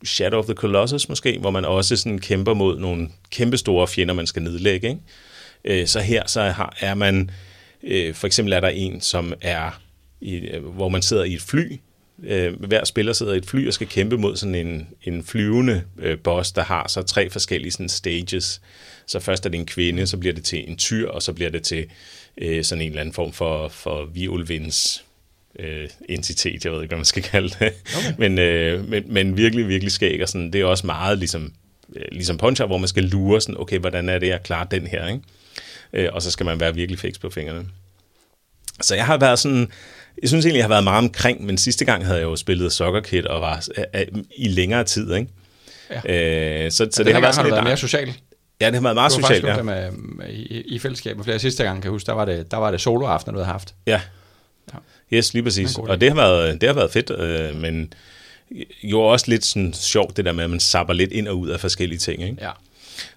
S1: Shadow of the Colossus måske, hvor man også sådan kæmper mod nogle kæmpe store fjender, man skal nedlægge. Ikke? Øh, så her så har, er man, øh, for eksempel er der en, som er, i, øh, hvor man sidder i et fly, øh, hver spiller sidder i et fly og skal kæmpe mod sådan en, en flyvende øh, boss, der har så tre forskellige sådan stages. Så først er det en kvinde, så bliver det til en tyr, og så bliver det til øh, sådan en eller anden form for, for violvins øh, entitet, jeg ved ikke, hvad man skal kalde det. Okay. [LAUGHS] men, øh, men, men virkelig, virkelig skæg, og sådan, det er også meget ligesom, øh, ligesom puncher, hvor man skal lure sådan, okay, hvordan er det, jeg klarer den her, ikke? Øh, og så skal man være virkelig fix på fingrene. Så jeg har været sådan, jeg synes egentlig, jeg har været meget omkring, men sidste gang havde jeg jo spillet Soccer Kid og var øh, øh, i længere tid, ikke? Ja. Øh, så, så
S2: det, det har været sådan lidt mere socialt.
S1: Ja, det har været meget socialt, ja.
S2: Med, med, i, i fællesskab. flere sidste gang, kan jeg huske, der var det, der var det soloaften, du havde haft.
S1: Ja. ja. Yes, lige præcis. Og det har været, det har været fedt, øh, men jo også lidt sådan sjovt, det der med, at man sapper lidt ind og ud af forskellige ting, ikke?
S2: Ja.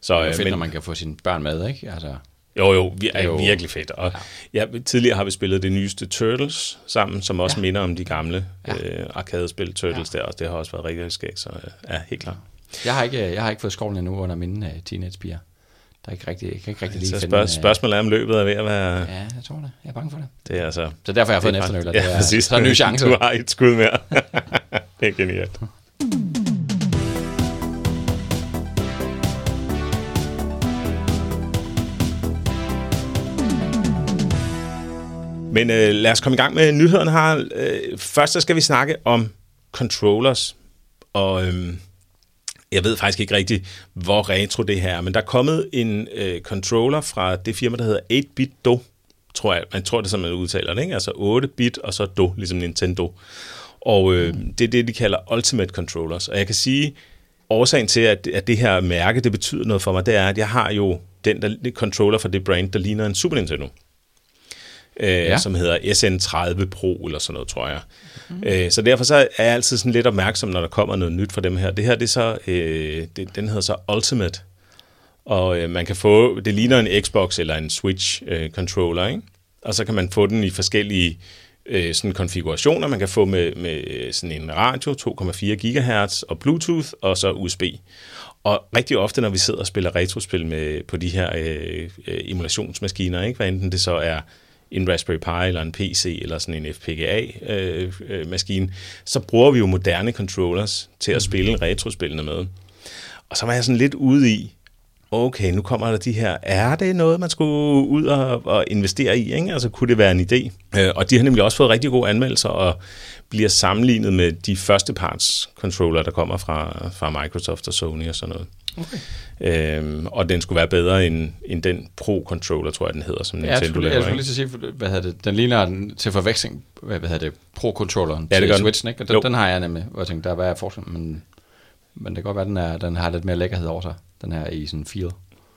S2: Så, det er øh, fedt, men, når man kan få sine børn med, ikke? Altså,
S1: jo, jo, vi er, jo virkelig fedt. Og ja. Ja, tidligere har vi spillet det nyeste Turtles sammen, som også ja. minder om de gamle ja. øh, arcade-spil Turtles ja. der, og det har også været rigtig skægt, så øh, ja, helt klart.
S2: Jeg har ikke, jeg har ikke fået skovlen endnu under mine uh, teenagepiger. Der er ikke rigtig, jeg kan ikke rigtig lige
S1: så spørg, finde, spørgsmålet er, om løbet er ved at være...
S2: Ja, jeg tror det. Jeg er bange for det.
S1: Det er altså...
S2: Så derfor har jeg fået en efternøler.
S1: Ja, det er, præcis.
S2: Så er en ny chance.
S1: Du har et skud mere. [LAUGHS] det er genialt. Men øh, lad os komme i gang med nyhederne her. Øh, først så skal vi snakke om controllers. Og øh, jeg ved faktisk ikke rigtigt, hvor retro det her er, men der er kommet en øh, controller fra det firma, der hedder 8-Bit Do, tror jeg. Man tror det, som man udtaler det, ikke? Altså 8-bit og så Do, ligesom Nintendo. Og øh, mm. det er det, de kalder Ultimate Controllers. Og jeg kan sige, årsagen til, at, at det her mærke, det betyder noget for mig, det er, at jeg har jo den der, controller fra det brand, der ligner en Super Nintendo øh, ja. som hedder SN30 Pro eller sådan noget, tror jeg. Mm. Øh, så derfor så er jeg altid sådan lidt opmærksom, når der kommer noget nyt fra dem her. Det her, det er så, øh, det, den hedder så Ultimate, og øh, man kan få, det ligner en Xbox eller en Switch øh, controller, ikke? Og så kan man få den i forskellige øh, sådan konfigurationer. Man kan få med, med sådan en radio, 2,4 GHz og Bluetooth, og så USB. Og rigtig ofte, når vi sidder og spiller retrospil med, på de her øh, øh emulationsmaskiner, ikke? hvad enten det så er en Raspberry Pi eller en PC eller sådan en FPGA-maskine, øh, øh, så bruger vi jo moderne controllers til at mm. spille retrospillene med. Og så var jeg sådan lidt ude i, okay, nu kommer der de her, er det noget, man skulle ud og, og investere i? Ikke? Altså, kunne det være en idé? Øh, og de har nemlig også fået rigtig gode anmeldelser, og bliver sammenlignet med de første parts controller, der kommer fra, fra Microsoft og Sony og sådan noget. Okay. Øhm, og den skulle være bedre end, end den Pro-controller, tror jeg, den hedder, som Nintendo
S2: ja, jeg skulle,
S1: laver. Jeg
S2: skulle lige sige, hvad hedder det, den ligner den til forveksling, hvad, hedder det, Pro-controlleren ja, det til Switch, ikke? Og den, den, har jeg nemlig, hvor jeg tænkte, der er forskel, men, men det kan godt være, den, er, den har lidt mere lækkerhed over sig, den her i sådan feel.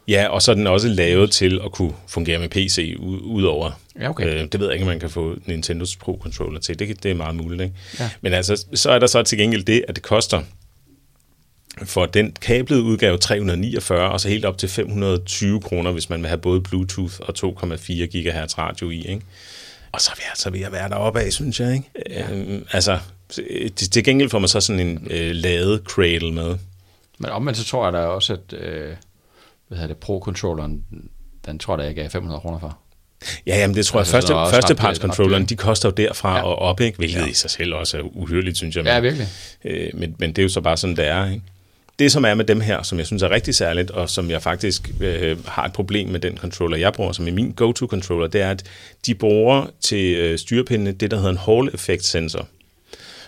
S1: Ja, og så er den også lavet til at kunne fungere med PC udover.
S2: Ja, okay.
S1: øh, det ved jeg ikke, om man kan få Nintendos Pro-controller til. Det, det er meget muligt, ikke? Ja. Men altså, så er der så til gengæld det, at det koster for den kablede udgave 349, og så helt op til 520 kroner, hvis man vil have både Bluetooth og 2,4 GHz radio i. Ikke? Og så er vi altså ved at være deroppe af, synes jeg. Ikke? Ja. Øhm, altså, til gengæld får man så sådan en øh, ladet cradle med.
S2: Men omvendt så tror jeg da også, at øh, hvad hedder det, Pro-controlleren, den tror jeg, jeg gav 500 kroner for.
S1: Ja, jamen det tror jeg. Altså, første, første parts controlleren, de koster jo derfra ja. og op, ikke? hvilket ja. i sig selv også er uhyrligt, synes jeg.
S2: Men, ja, virkelig.
S1: Øh, men, men det er jo så bare sådan, det er. Ikke? Det, som er med dem her, som jeg synes er rigtig særligt, og som jeg faktisk øh, har et problem med den controller, jeg bruger, som er min go-to-controller, det er, at de bruger til øh, styrepindene det, der hedder en Hall Effect Sensor,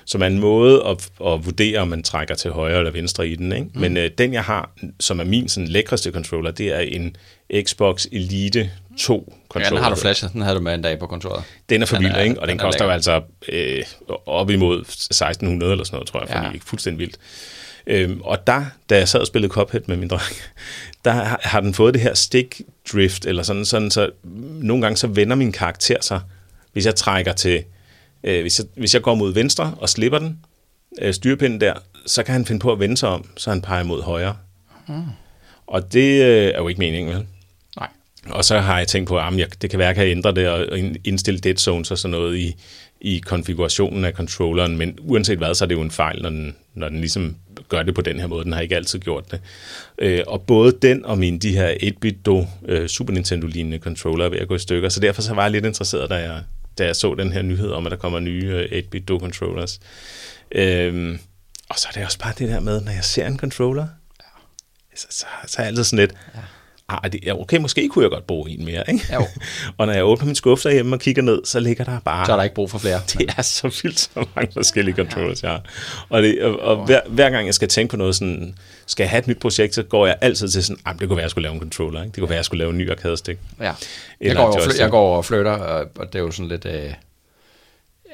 S1: som er en måde at, at vurdere, om man trækker til højre eller venstre i den. Ikke? Mm. Men øh, den, jeg har, som er min sådan, lækreste controller, det er en Xbox Elite 2 controller.
S2: Ja, den har du flashet. Den havde du med en dag på kontoret.
S1: Den er for vild, ikke? Og den, den koster jo altså øh, op imod 1600 eller sådan noget, tror jeg, fordi ja. det er fuldstændig vildt. Øhm, og der, da jeg sad og spillede Cuphead med min dreng, [LAUGHS] der har, har den fået det her stick drift, eller sådan, sådan, så nogle gange så vender min karakter sig, hvis jeg trækker til, øh, hvis, jeg, hvis jeg går mod venstre og slipper den, øh, styrepinden der, så kan han finde på at vende sig om, så han peger mod højre. Mm. Og det øh, er jo ikke meningen, vel?
S2: Nej.
S1: Og så har jeg tænkt på, at jeg, det kan være, at jeg kan ændre det og indstille dead zones og sådan noget i, i konfigurationen af controlleren, men uanset hvad, så er det jo en fejl, når den, når den ligesom gør det på den her måde. Den har ikke altid gjort det. Øh, og både den og mine de her 8-bit do øh, Super Nintendo-lignende controller er ved at gå i stykker, så derfor så var jeg lidt interesseret, da jeg, da jeg så den her nyhed om, at der kommer nye øh, 8-bit do controllers. Øh, og så er det også bare det der med, når jeg ser en controller, ja. så, så, så er jeg altid sådan lidt, ja ah, det, okay, måske kunne jeg godt bruge en mere. Ikke? Jo. [LAUGHS] og når jeg åbner min skuffe derhjemme og kigger ned, så ligger der bare...
S2: Så er der ikke brug for flere. [LAUGHS]
S1: Det er så vildt, så mange forskellige controllers, jeg har. Og, det, og, og hver, hver gang jeg skal tænke på noget sådan, skal jeg have et nyt projekt, så går jeg altid til sådan, ah, det kunne være, at jeg skulle lave en controller. Ikke? Det kunne være, at jeg skulle lave en ny arcade-stik.
S2: Ja. Jeg går, over, jeg går og flytter, og, det er jo sådan lidt... Øh,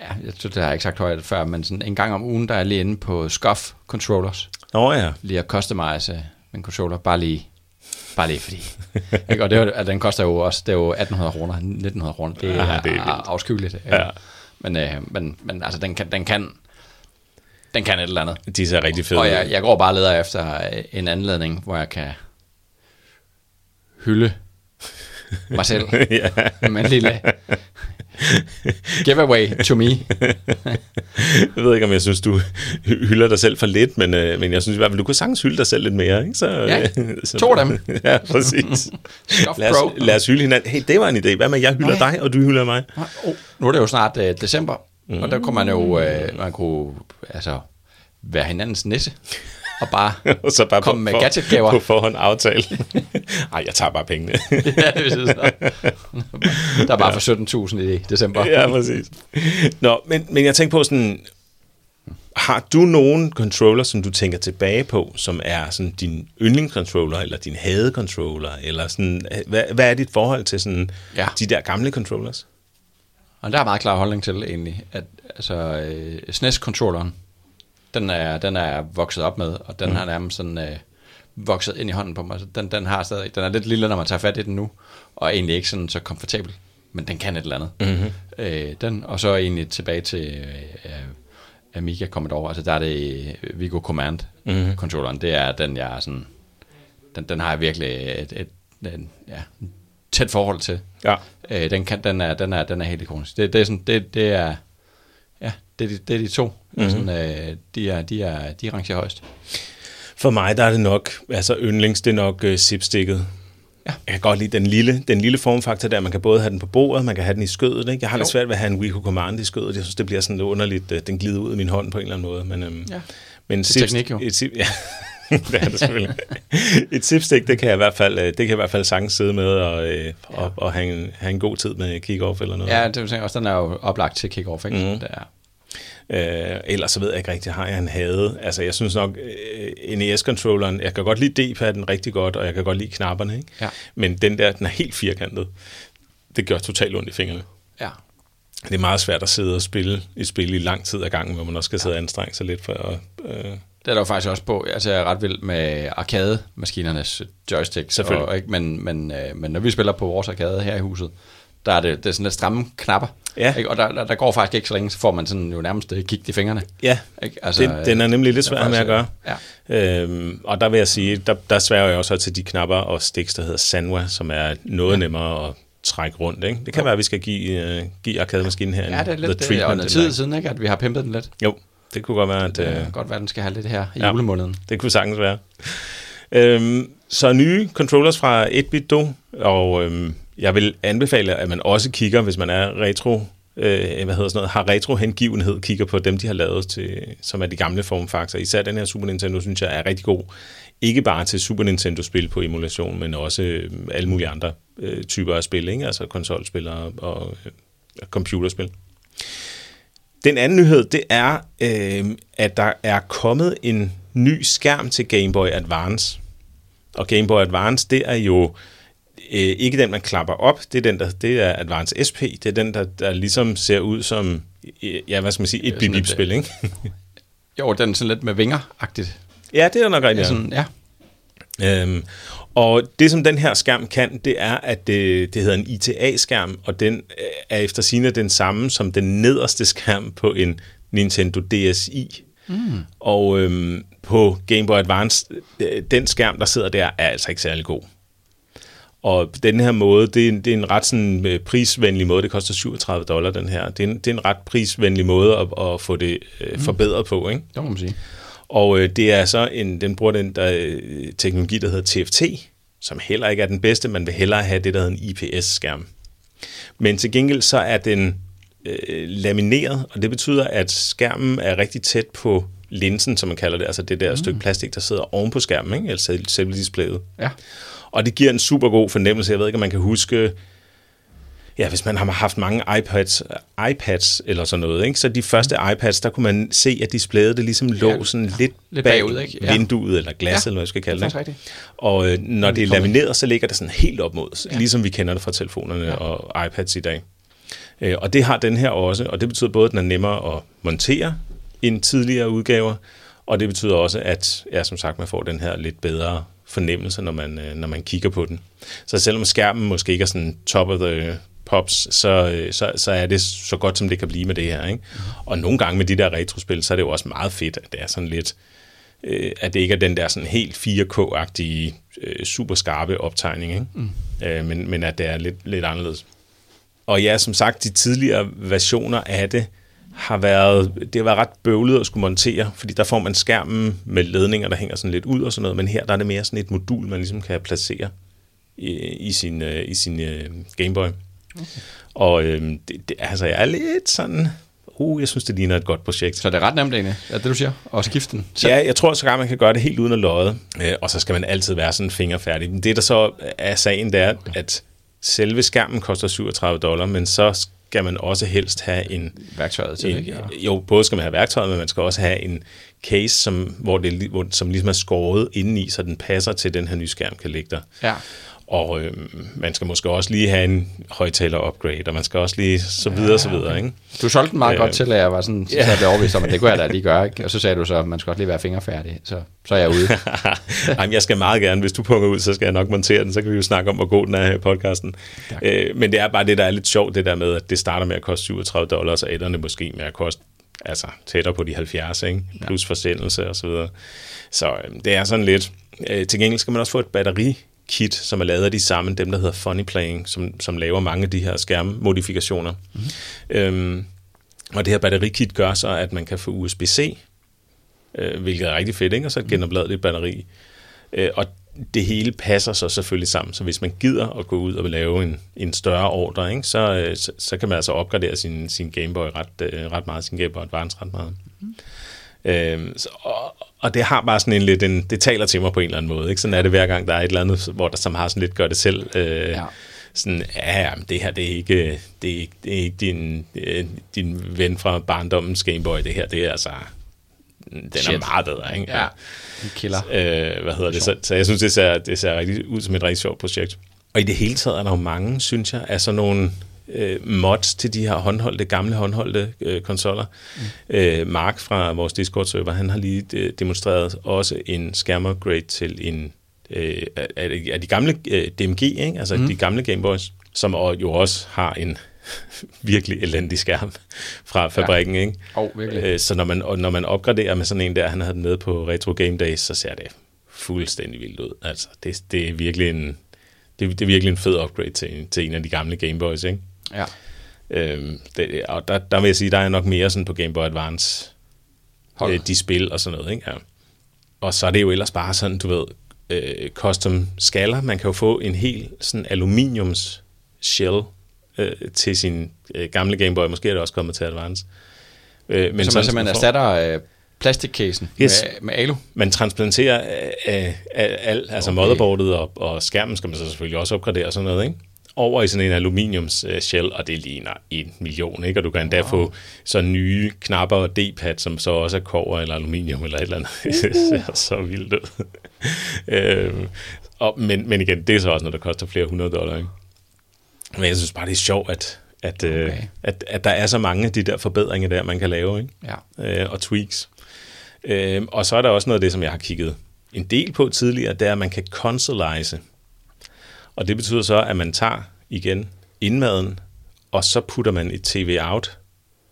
S2: ja, jeg synes, det har jeg ikke sagt højt før, men sådan en gang om ugen, der er jeg lige inde på Scuff Controllers.
S1: Nå ja.
S2: Lige at customize min controller, bare lige Bare lige fordi. ikke? Og det er, den koster jo også, det er jo 1800 kroner, 1900 kroner. Det er, ja, det er afskyeligt. Ja. Men, øh, men, men altså, den kan, den kan, den kan et eller andet.
S1: De ser rigtig fede
S2: Og jeg, jeg går bare og leder efter en anledning, hvor jeg kan hylde mig selv [LAUGHS] ja. med en lille Giveaway to me.
S1: jeg ved ikke, om jeg synes, du hylder dig selv for lidt, men, øh, men jeg synes i hvert fald, du kunne sagtens hylde dig selv lidt mere. Ikke? Så,
S2: ja, øh, så, to af dem.
S1: ja, præcis. lad, os, lad os hylde hinanden. Hey, det var en idé. Hvad med, jeg hylder Nej. dig, og du hylder mig?
S2: Oh, nu er det jo snart øh, december, mm. og der kunne man jo øh, man kunne, altså, være hinandens nisse og bare, [LAUGHS] og så bare komme med gadgetgaver.
S1: På forhånd aftale. [LAUGHS] Nej, jeg tager bare pengene. [LAUGHS] ja, det
S2: så. Der er bare ja. for 17.000 i december.
S1: ja, præcis. Nå, men, men jeg tænker på sådan, har du nogen controller, som du tænker tilbage på, som er sådan din yndlingscontroller, eller din hadecontroller, eller sådan, hvad, hvad er dit forhold til sådan ja. de der gamle controllers?
S2: Og der er meget klar holdning til egentlig, at altså, øh, SNES-controlleren, den er, den er vokset op med, og den mm. har nærmest sådan øh, vokset ind i hånden på mig. Så den, den, har stadig, den er lidt lille, når man tager fat i den nu, og egentlig ikke sådan så komfortabel, men den kan et eller andet. Mm-hmm. Øh, den, og så egentlig tilbage til øh, Amiga Commodore, altså der er det øh, Vigo Command mm-hmm. controlleren, det er den, jeg er sådan, den, den har jeg virkelig et, et, et ja, tæt forhold til. Ja. Øh, den, kan, den, er, den, er, den er helt ikonisk. Det, det, er sådan, det, det er det, er de, det er de to. Mm-hmm. Sådan, øh, de, er, de, er, de rangerer højst.
S1: For mig der er det nok, altså yndlings, det er nok øh, zipstikket. Ja. Jeg kan godt lide den lille, den lille formfaktor der. Man kan både have den på bordet, man kan have den i skødet. Ikke? Jeg har jo. lidt svært ved at have en Wii Command i skødet. Jeg synes, det bliver sådan lidt underligt. Øh, den glider ud af min hånd på en eller anden måde. Men, øhm, ja.
S2: men det er teknik jo.
S1: Et, [LAUGHS] ja. det er det selvfølgelig. et zipstick, det kan jeg i hvert fald, øh, det kan jeg i hvert fald sagtens sidde med og, øh, ja. og, og have, en, have en god tid med kick-off eller noget.
S2: Ja, det vil sige, også den er jo oplagt til kick-off, ikke? Mm. Det er.
S1: Øh, ellers så ved jeg ikke rigtig, har jeg en hade. Altså jeg synes nok, øh, NES-controlleren, jeg kan godt lide D-padden rigtig godt, og jeg kan godt lide knapperne, ikke? Ja. men den der, den er helt firkantet. Det gør totalt ondt i fingrene.
S2: Ja.
S1: Det er meget svært at sidde og spille et spil i lang tid ad gangen, hvor man også skal sidde og anstrenge sig lidt for at... Øh,
S2: det er der jo faktisk også på. Altså, jeg er ret vild med arcade-maskinernes joystick.
S1: Selvfølgelig.
S2: Og, ikke, men, men, øh, men når vi spiller på vores arcade her i huset, der er det, det er sådan lidt stramme knapper. Ja. Ikke? Og der, der, der, går faktisk ikke så længe, så får man sådan jo nærmest øh, kigget i fingrene.
S1: Ja, ikke? Altså, den, den er nemlig lidt svær med at gøre. Ja. Øhm, og der vil jeg sige, der, der sværger jeg også til de knapper og sticks, der hedder Sanwa, som er noget ja. nemmere at trække rundt. Ikke? Det kan ja. være, at vi skal give, uh, give arcade-maskinen her
S2: ja, det er lidt, det er noget tid siden, ikke? at vi har pimpet den lidt.
S1: Jo, det kunne godt være, at...
S2: Det uh, godt være, at den skal have lidt her i ja, julemåneden.
S1: Det kunne sagtens være. Øhm, så nye controllers fra 1-bit Do, og øhm, jeg vil anbefale, at man også kigger, hvis man er retro, øh, hvad hedder sådan noget, har retro-hengivenhed, kigger på dem, de har lavet, til, som er de gamle formfaktorer. Især den her Super Nintendo, synes jeg er rigtig god. Ikke bare til Super Nintendo-spil på emulation, men også øh, alle mulige andre øh, typer af spil, ikke? altså konsolspil og, og øh, computerspil. Den anden nyhed, det er, øh, at der er kommet en ny skærm til Game Boy Advance. Og Game Boy Advance, det er jo øh, ikke den, man klapper op. Det er den, der det er Advance SP. Det er den, der, der ligesom ser ud som, øh, ja, hvad skal man sige, et
S2: et,
S1: bip spil ikke?
S2: Jo, den er sådan lidt med vinger-agtigt.
S1: ja, det er nok
S2: Ja,
S1: rigtigt.
S2: sådan, ja.
S1: Øhm, og det, som den her skærm kan, det er, at det, det hedder en ITA-skærm, og den øh, er efter sigende den samme som den nederste skærm på en Nintendo DSi. Mm. Og øhm, på Game Boy Advance, øh, den skærm, der sidder der, er altså ikke særlig god. Og på den her måde, det er, en- det er en ret sådan, øh, prisvenlig måde. Det koster 37 dollar, den her. Det er en, det er en ret prisvenlig måde at, at få det øh, forbedret på, ikke?
S2: Det må man sige.
S1: Og øh, det er så en, den bruger den der, øh, teknologi, der hedder TFT, som heller ikke er den bedste. Man vil hellere have det, der hedder en IPS-skærm. Men til gengæld så er den øh, lamineret, og det betyder, at skærmen er rigtig tæt på linsen, som man kalder det, altså det der mm. stykke plastik, der sidder oven på skærmen, ikke? altså selve displayet.
S2: Ja.
S1: Og det giver en super god fornemmelse. Jeg ved ikke, om man kan huske, ja, hvis man har haft mange iPads, iPads eller sådan noget, ikke? så de første iPads, der kunne man se, at displayet det ligesom lå
S2: Ja,
S1: sådan lidt,
S2: lidt
S1: bag
S2: bagud, ikke? Ja.
S1: vinduet eller glas,
S2: Ja,
S1: eller hvad jeg skal kalde
S2: det
S1: det. Og øh, når det er lamineret, så ligger det sådan helt op mod, ja. ligesom vi kender det fra telefonerne ja. og iPads i dag. Øh, og det har den her også, og det betyder både, at den er nemmere at montere end tidligere udgaver, og det betyder også, at ja, som sagt, man får den her lidt bedre fornemmelse, når man, øh, når man kigger på den. Så selvom skærmen måske ikke er sådan top of the pops, så, øh, så, så er det så godt, som det kan blive med det her. Ikke? Og nogle gange med de der retrospil, så er det jo også meget fedt, at det er sådan lidt, øh, at det ikke er den der sådan helt 4K-agtige, øh, super skarpe optegning, ikke? Mm. Øh, men, men at det er lidt, lidt anderledes. Og ja, som sagt, de tidligere versioner af det har været, det har været ret bøvlet at skulle montere, fordi der får man skærmen med ledninger, der hænger sådan lidt ud og sådan noget, men her der er det mere sådan et modul, man ligesom kan placere i, i sin, øh, i sin øh, Gameboy. Okay. Og øh, det, det, altså, jeg er lidt sådan, uh, jeg synes, det ligner et godt projekt.
S2: Så det er ret nemt egentlig, er det du siger? At skifte den selv?
S1: Ja, jeg tror så man kan gøre det helt uden at lodde, øh, og så skal man altid være sådan fingerfærdig. Men det, der så er sagen, det er, at selve skærmen koster 37 dollar, men så skal man også helst have en...
S2: Værktøjet til
S1: en
S2: det? Ja.
S1: jo, både skal man have værktøjet, men man skal også have en case, som, hvor det, hvor, som ligesom er skåret indeni, så den passer til, den her nye skærm kan ligge der.
S2: ja.
S1: Og øh, man skal måske også lige have en højtaler upgrade, og man skal også lige så videre, ja, så videre, ikke?
S2: Du solgte den meget
S1: Øh,
S2: godt til, at jeg var sådan, så jeg blev overbevist om, at det kunne jeg da lige gøre, ikke? Og så sagde du så, at man skal også lige være fingerfærdig, så, så er jeg ude. [LAUGHS]
S1: Jamen, jeg skal meget gerne, hvis du punger ud, så skal jeg nok montere den, så kan vi jo snakke om, hvor god den er her i podcasten. Øh, men det er bare det, der er lidt sjovt, det der med, at det starter med at koste 37 dollars, og etterne måske med at koste altså, tættere på de 70, ikke? plus forsendelse og så videre. Så øh, det er sådan lidt... Øh, til gengæld skal man også få et batterikit, som er lavet af de samme, dem der hedder Funny Playing, som, som laver mange af de her skærmmodifikationer. Mm-hmm. Øhm, og det her batterikit gør så, at man kan få USB-C, øh, hvilket er rigtig fedt, ikke? og så et genopladeligt batteri. Øh, og det hele passer så selvfølgelig sammen, så hvis man gider at gå ud og lave en, en større ordre, ikke? Så, øh, så, så kan man altså opgradere sin, sin Gameboy ret, øh, ret meget, sin Gameboy Advance ret meget. Mm. Øh, så, og, og det har bare sådan en lidt, en, det taler til mig på en eller anden måde, ikke? Sådan er det hver gang, der er et eller andet, hvor der som har sådan lidt gør det selv, øh,
S2: Ja.
S1: sådan, ja, ja, men det her, det er ikke, det er ikke, det er ikke din, øh, din ven fra barndommens Gameboy, det her, det er altså, den
S2: Shit.
S1: er meget bedre, ikke?
S2: Ja, en killer.
S1: Øh, hvad hedder det? Så, så jeg synes, det ser, det ser rigtig ud som et rigtig sjovt projekt. Og i det hele taget er der jo mange, synes jeg, af sådan nogle øh, mods til de her håndholdte, gamle håndholdte øh, konsoller. Mm. Øh, Mark fra vores Discord-server, han har lige de, demonstreret også en skærmupgrade til en øh, af, de gamle øh, DMG, ikke? altså mm. de gamle Gameboys, som jo også har en [LAUGHS] virkelig elendig skærm fra fabrikken, ja. ikke?
S2: Åh, virkelig.
S1: Øh, Så når man, når man opgraderer med sådan en der, han havde den med på Retro Game Days, så ser det fuldstændig vildt ud. Altså, det, det er virkelig en det, det er virkelig en fed upgrade til, til en af de gamle Game Boys, ikke?
S2: Ja.
S1: Øhm, det, og der, der vil jeg sige, der er nok mere sådan på Game Boy Advance,
S2: Hold.
S1: øh, de spil og sådan noget, ikke? Ja. Og så er det jo ellers bare sådan, du ved, øh, custom skaller. Man kan jo få en helt sådan aluminiums shell øh, til sin øh, gamle Game Boy. Måske er det også kommet til Advance. Øh,
S2: Men så man simpelthen erstatter øh, plastikcasen
S1: Yes.
S2: med, med alu.
S1: man transplanterer øh, øh, alt, altså motherboardet og, og skærmen skal man så selvfølgelig også opgradere og sådan noget, ikke? Over i sådan en aluminiums shell, og det ligner en million, ikke? Og du kan endda wow. få så nye knapper og D-pad, som så også er kover eller aluminium eller et eller andet. [LAUGHS] det ser så vildt ud. øh, og, men, men igen, det er så også, når det koster flere hundrede dollar, ikke? Men jeg synes bare, det er sjovt, at, at, øh, okay. øh, at, at der er så mange af de der forbedringer der, man kan lave, ikke? Ja. Øh, og tweaks. Øh, og så er der også noget af det, som jeg har kigget en del på tidligere, det er, at man kan consoleize. Og det betyder så, at man tager igen indmaden, og så putter man et TV-out,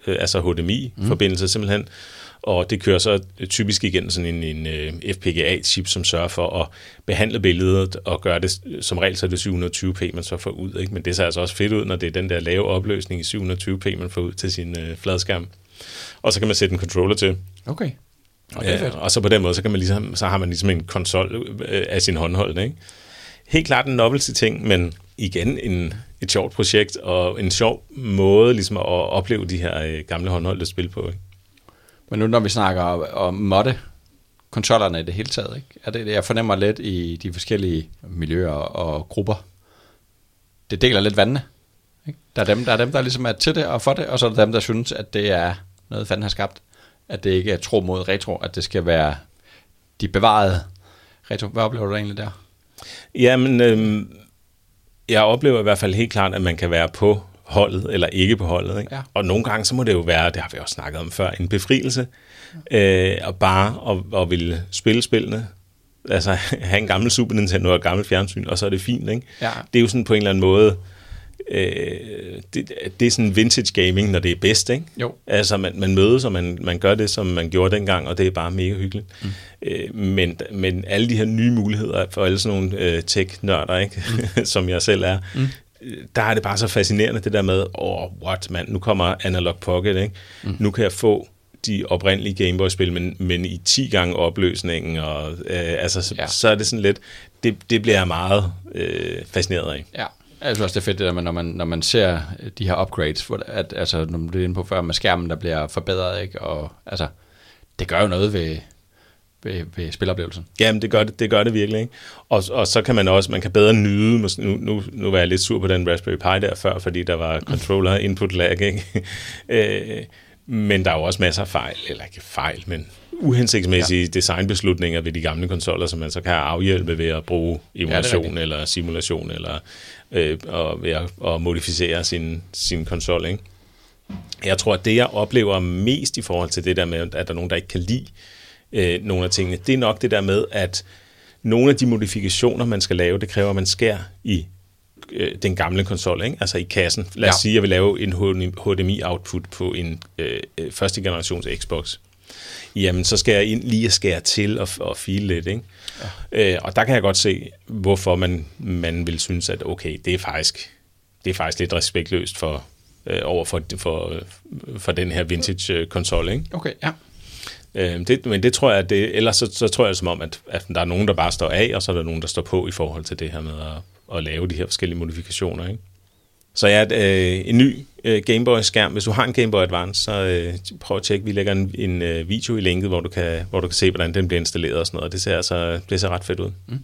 S1: øh, altså HDMI-forbindelse mm. simpelthen, og det kører så typisk igen sådan en, en øh, FPGA-chip, som sørger for at behandle billedet og gøre det, som regel så er det 720p, man så får ud. Ikke? Men det ser altså også fedt ud, når det er den der lave opløsning i 720p, man får ud til sin uh, fladskærm. Og så kan man sætte en controller til.
S2: Okay.
S1: Og, det er fedt. og så på den måde, så, kan man ligesom, så har man ligesom en konsol øh, af sin håndhold. Ikke? Helt klart en novelty-ting, men igen en, et sjovt projekt og en sjov måde ligesom at opleve de her øh, gamle håndholdte spil på. Ikke?
S2: Men nu når vi snakker om modde, kontrollerne i det hele taget, ikke? Er det, jeg fornemmer lidt i de forskellige miljøer og grupper, det deler lidt vandene. Ikke? Der, er dem, der er dem, der ligesom er til det og for det, og så er der dem, der synes, at det er noget, fanden har skabt. At det ikke er tro mod retro, at det skal være de bevarede retro. Hvad oplever du egentlig der?
S1: Jamen, øh, jeg oplever i hvert fald helt klart, at man kan være på holdet eller ikke på holdet. Ikke? Ja. Og nogle gange, så må det jo være, det har vi også snakket om før, en befrielse. Øh, og bare at, at ville spille spillene. Altså [LAUGHS] have en gammel Super Nintendo og et gammelt fjernsyn, og så er det fint. Ikke? Ja. Det er jo sådan på en eller anden måde, øh, det, det er sådan vintage gaming, når det er bedst, ikke?
S2: Jo.
S1: Altså, man, man mødes, og man, man gør det, som man gjorde dengang, og det er bare mega hyggeligt. Mm. Øh, men, men alle de her nye muligheder for alle sådan nogle øh, tech-nørder, ikke? Mm. [LAUGHS] som jeg selv er, mm der er det bare så fascinerende, det der med, åh, oh, what, man, nu kommer Analog Pocket, ikke? Mm. Nu kan jeg få de oprindelige Gameboy-spil, men, men i 10 gange opløsningen, og øh, altså, så, ja. så er det sådan lidt, det, det bliver jeg meget øh, fascineret af.
S2: Ja. Jeg synes også, det er fedt, det der med, når man, når man ser de her upgrades, hvor, at, altså, når man bliver inde på før med skærmen, der bliver forbedret, ikke? og altså, det gør jo noget ved, ved, ved spiloplevelsen.
S1: Jamen, det gør det, det, gør det virkelig. Ikke? Og, og så kan man også, man kan bedre nyde, nu, nu, nu var jeg lidt sur på den Raspberry Pi der før, fordi der var controller input lag, ikke? [LAUGHS] øh, men der er jo også masser af fejl, eller ikke fejl, men uhensigtsmæssige ja. designbeslutninger ved de gamle konsoller, som man så kan afhjælpe ved at bruge emulation ja, eller simulation, eller øh, og ved at, at modificere sin, sin konsol. Ikke? Jeg tror, at det, jeg oplever mest i forhold til det der med, at der er nogen, der ikke kan lide øh, nogle af tingene, det er nok det der med, at nogle af de modifikationer, man skal lave, det kræver, at man skærer i øh, den gamle konsol, ikke? altså i kassen. Lad os ja. sige, at jeg vil lave en HDMI-output på en øh, øh, første generations Xbox. Jamen, så skal jeg ind lige skære til og, og file lidt. Ikke? Ja. Øh, og der kan jeg godt se, hvorfor man, man vil synes, at okay, det er faktisk, det er faktisk lidt respektløst for, øh, over for, for, for den her vintage-konsol. Ikke?
S2: Okay, ja.
S1: Øh, det, men det tror jeg, at det, ellers så, så tror jeg som om, at, at der er nogen, der bare står af, og så er der nogen, der står på i forhold til det her med at, at lave de her forskellige modifikationer. Ikke? Så ja, øh, en ny øh, Gameboy-skærm. Hvis du har en Gameboy Advance, så øh, prøv at tjekke. Vi lægger en, en øh, video i linket, hvor du, kan, hvor du kan se, hvordan den bliver installeret og sådan noget. Det ser, altså, det ser ret fedt ud. Mm.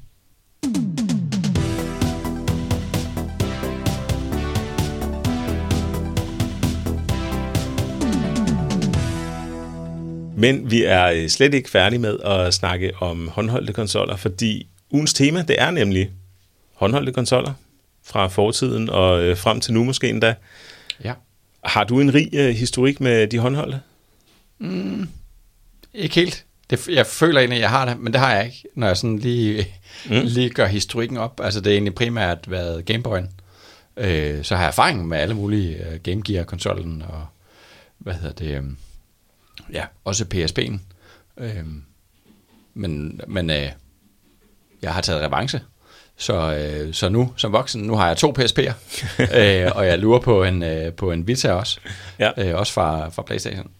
S1: Men vi er øh, slet ikke færdige med at snakke om håndholdte konsoller, fordi ugens tema, det er nemlig håndholdte konsoller fra fortiden og øh, frem til nu måske endda.
S2: Ja.
S1: Har du en rig øh, historik med de håndholdte?
S2: Mm, ikke helt. Det, jeg føler egentlig, at jeg har det, men det har jeg ikke, når jeg sådan lige, mm. [LAUGHS] lige gør historikken op. Altså det er egentlig primært været Gameboy'en. Øh, så har jeg erfaring med alle mulige øh, Game Gear-konsollen og hvad hedder det... Øh, ja, også PSP'en. Øh, men men øh, jeg har taget revanche. Så, øh, så nu, som voksen, nu har jeg to PSP'er, [LAUGHS] øh, og jeg lurer på en, øh, på en Vita også, ja. øh, også fra, fra Playstation.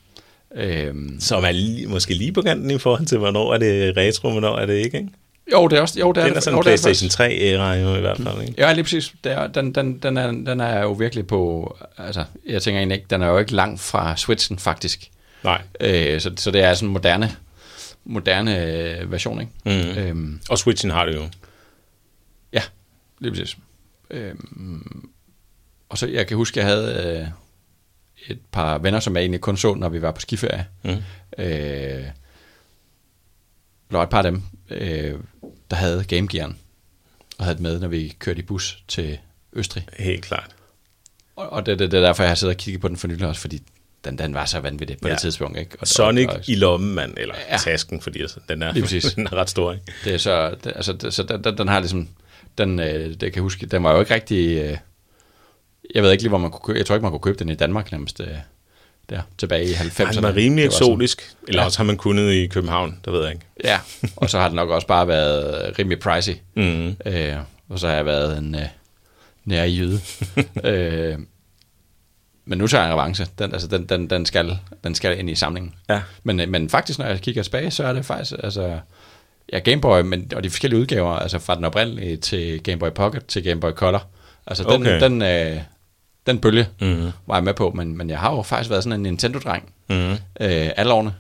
S1: Øh, Som er lige, måske lige på kanten i forhold til, hvornår er det retro, hvornår er det ikke, ikke?
S2: Jo, det er også jo, det er
S1: det. Er sådan en PlayStation 3-æra jo i hvert fald, ikke?
S2: Ja, lige præcis. Det er, den, den, den, er, den er jo virkelig på... Altså, jeg tænker egentlig ikke, den er jo ikke langt fra Switchen, faktisk.
S1: Nej.
S2: Øh, så, så det er sådan en moderne, moderne øh, version, ikke?
S1: Mm. Øhm, og Switchen har det jo.
S2: Ja, lige præcis. Øhm, og så, jeg kan huske, jeg havde øh, et par venner, som jeg egentlig kun så, når vi var på skiferie.
S1: Mm.
S2: Øh, der var et par af dem, øh, der havde Game Gear'en, og havde det med, når vi kørte i bus til Østrig.
S1: Helt klart.
S2: Og, og det, det, det er derfor, jeg har siddet og kigget på den for nylig også, fordi den, den var så vanvittig på
S1: Ja.
S2: det tidspunkt. Ikke? Og,
S1: Sonic
S2: og, og,
S1: i lommen, mand, eller ja. Tasken, fordi altså, den, er, [LAUGHS] den er ret stor. Ikke?
S2: det er så, det, altså, det, så den, den, den har ligesom, den, øh, det kan jeg huske, den var jo ikke rigtig, øh, jeg ved ikke lige, hvor man kunne købe, jeg tror ikke, man kunne købe den i Danmark nærmest, øh, der, tilbage i 90'erne.
S1: Den var rimelig
S2: var sådan-
S1: eksotisk, eller
S2: Ja.
S1: også har man kunnet i København, der ved jeg ikke.
S2: Ja, og så har den nok også bare været rimelig pricey.
S1: Mm.
S2: Øh, og så har jeg været en øh, nær jyde. [LAUGHS] øh, men nu tager jeg en revanche. Den, altså, den, den, den, skal, den skal ind i samlingen.
S1: Ja.
S2: Men, øh, men faktisk, når jeg kigger tilbage, så er det faktisk, altså, ja, Game Boy, men, og de forskellige udgaver, altså fra den oprindelige til Game Boy Pocket til Game Boy Color. Altså den,
S1: Okay.
S2: den, øh, den bølge
S1: Mm.
S2: var jeg med på, men, men jeg har jo faktisk været sådan en Nintendo-dreng
S1: Mm.
S2: øh, alle årene.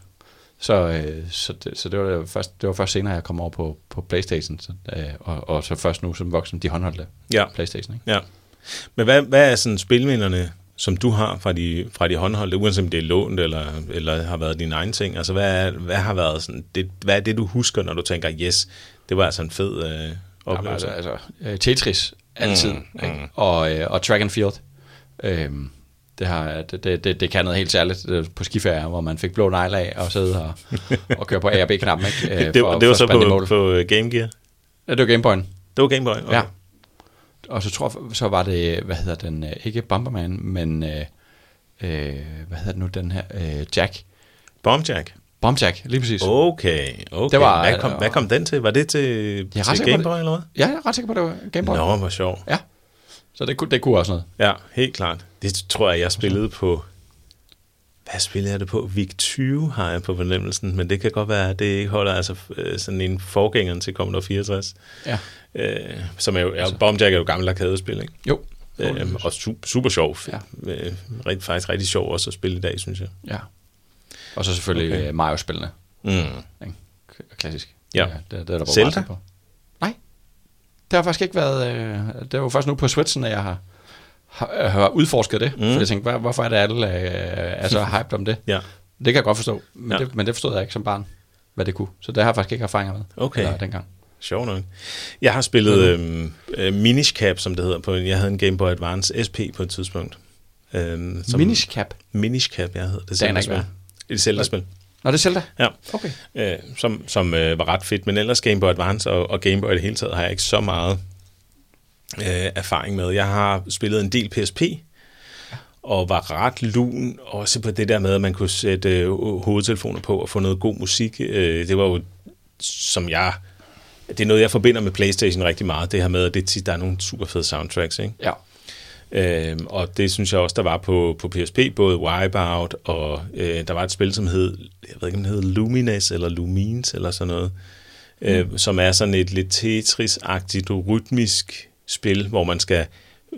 S2: Så, øh, så, det, så det, var det, først, det var først senere, jeg kom over på, på Playstation, så, øh, og, og så først nu som voksen, de håndholdte
S1: Ja.
S2: Playstation. Ikke?
S1: Ja. Men hvad, hvad er sådan spilminderne, som du har fra de, fra de håndholdte, uanset om det er lånt eller, eller har været dine egne ting? Altså, hvad, er, hvad har været sådan, det, hvad er det, du husker, når du tænker, yes, det var altså en fed øh,
S2: Jamen,
S1: oplevelse?
S2: altså, altså, øh, Tetris altid,
S1: Mm,
S2: ikke?
S1: mm.
S2: Og, øh, og track and field. Øhm, det, har, det, det, det, det kan noget helt særligt øh, på skiferie, hvor man fik blå negle af og sidde og, [LAUGHS] og køre på A og B-knappen. Ikke? Øh,
S1: det, var- det var
S2: at
S1: så på, på øh, Game Gear?
S2: Ja, det var Game Boy'en.
S1: Det var Game Boy? Okay.
S2: Ja. Og så tror jeg, så var det, hvad hedder den, øh, ikke Bomberman, men, øh, øh, hvad hedder det nu, den her, øh, Jack.
S1: Bombjack?
S2: Bombjack, lige præcis.
S1: Okay, okay.
S2: Det var-
S1: hvad, kom, hvad kom den til? Var det til,
S2: Jeg
S1: til Game. Boy, eller hvad?
S2: Ja, jeg er ret sikker på, det var Game Boy.
S1: Nå, hvor sjovt.
S2: Ja. Så det kunne, det kunne også noget.
S1: Ja, helt klart. Det tror jeg, jeg spillede på... Hvad spillede jeg det på? VIC 20 har jeg på fornemmelsen, men det kan godt være, at det ikke holder altså øh, sådan en forgænger til Commodore 64.
S2: Ja.
S1: Øh, som er jo, ja, Bombjack er jo gammel arkadespil, ikke?
S2: Jo.
S1: Øh, og super, super sjov.
S2: Ja.
S1: Øh, rigtig, faktisk rigtig sjov også at spille i dag, synes jeg.
S2: Ja. Og så selvfølgelig
S1: Okay.
S2: okay. Mario-spillene.
S1: Mm.
S2: Klassisk.
S1: Ja.
S2: det, det er der,
S1: Zelda?
S2: på. Nej. Det har faktisk ikke været... Øh, det var først nu på Switchen, at jeg har, har, har udforsket det.
S1: Mm.
S2: Mm. For jeg tænkte, hvor, hvorfor er det alle øh, er så [LAUGHS] hyped om det?
S1: Ja.
S2: Det kan jeg godt forstå. Men,
S1: Ja.
S2: det, men det forstod jeg ikke som barn, hvad det kunne. Så det har jeg faktisk ikke erfaringer med.
S1: Okay.
S2: Eller dengang.
S1: Sjov nok. Jeg har spillet øhm, øh, Minish Cap, som det hedder. På, jeg havde en Game Boy Advance SP på et tidspunkt. Øhm, som-
S2: Minish Cap.
S1: Minish Cap, jeg hedder det. Zelda-spil. Et Zelda-spil.
S2: Nå, det er Zelda?
S1: Ja.
S2: Okay.
S1: øh, som, som øh, var ret fedt. Men ellers Game Boy Advance og, og Game Boy i det hele taget har jeg ikke så meget øh, erfaring med. Jeg har spillet en del PSP, og var ret lun også på det der med, at man kunne sætte øh, hovedtelefoner på og få noget god musik. Øh, det var jo, som jeg... Det er noget, jeg forbinder med Playstation rigtig meget, det her med, at det tit, der er nogle super fede soundtracks, ikke?
S2: Ja.
S1: Øhm, og det synes jeg også, der var på, på PSP, både Wipeout, og øh, der var et spil, som hed, jeg ved ikke, om det hed Lumines, eller Lumines, eller sådan noget, mm. øh, som er sådan et lidt Tetris-agtigt, rytmisk spil, hvor man skal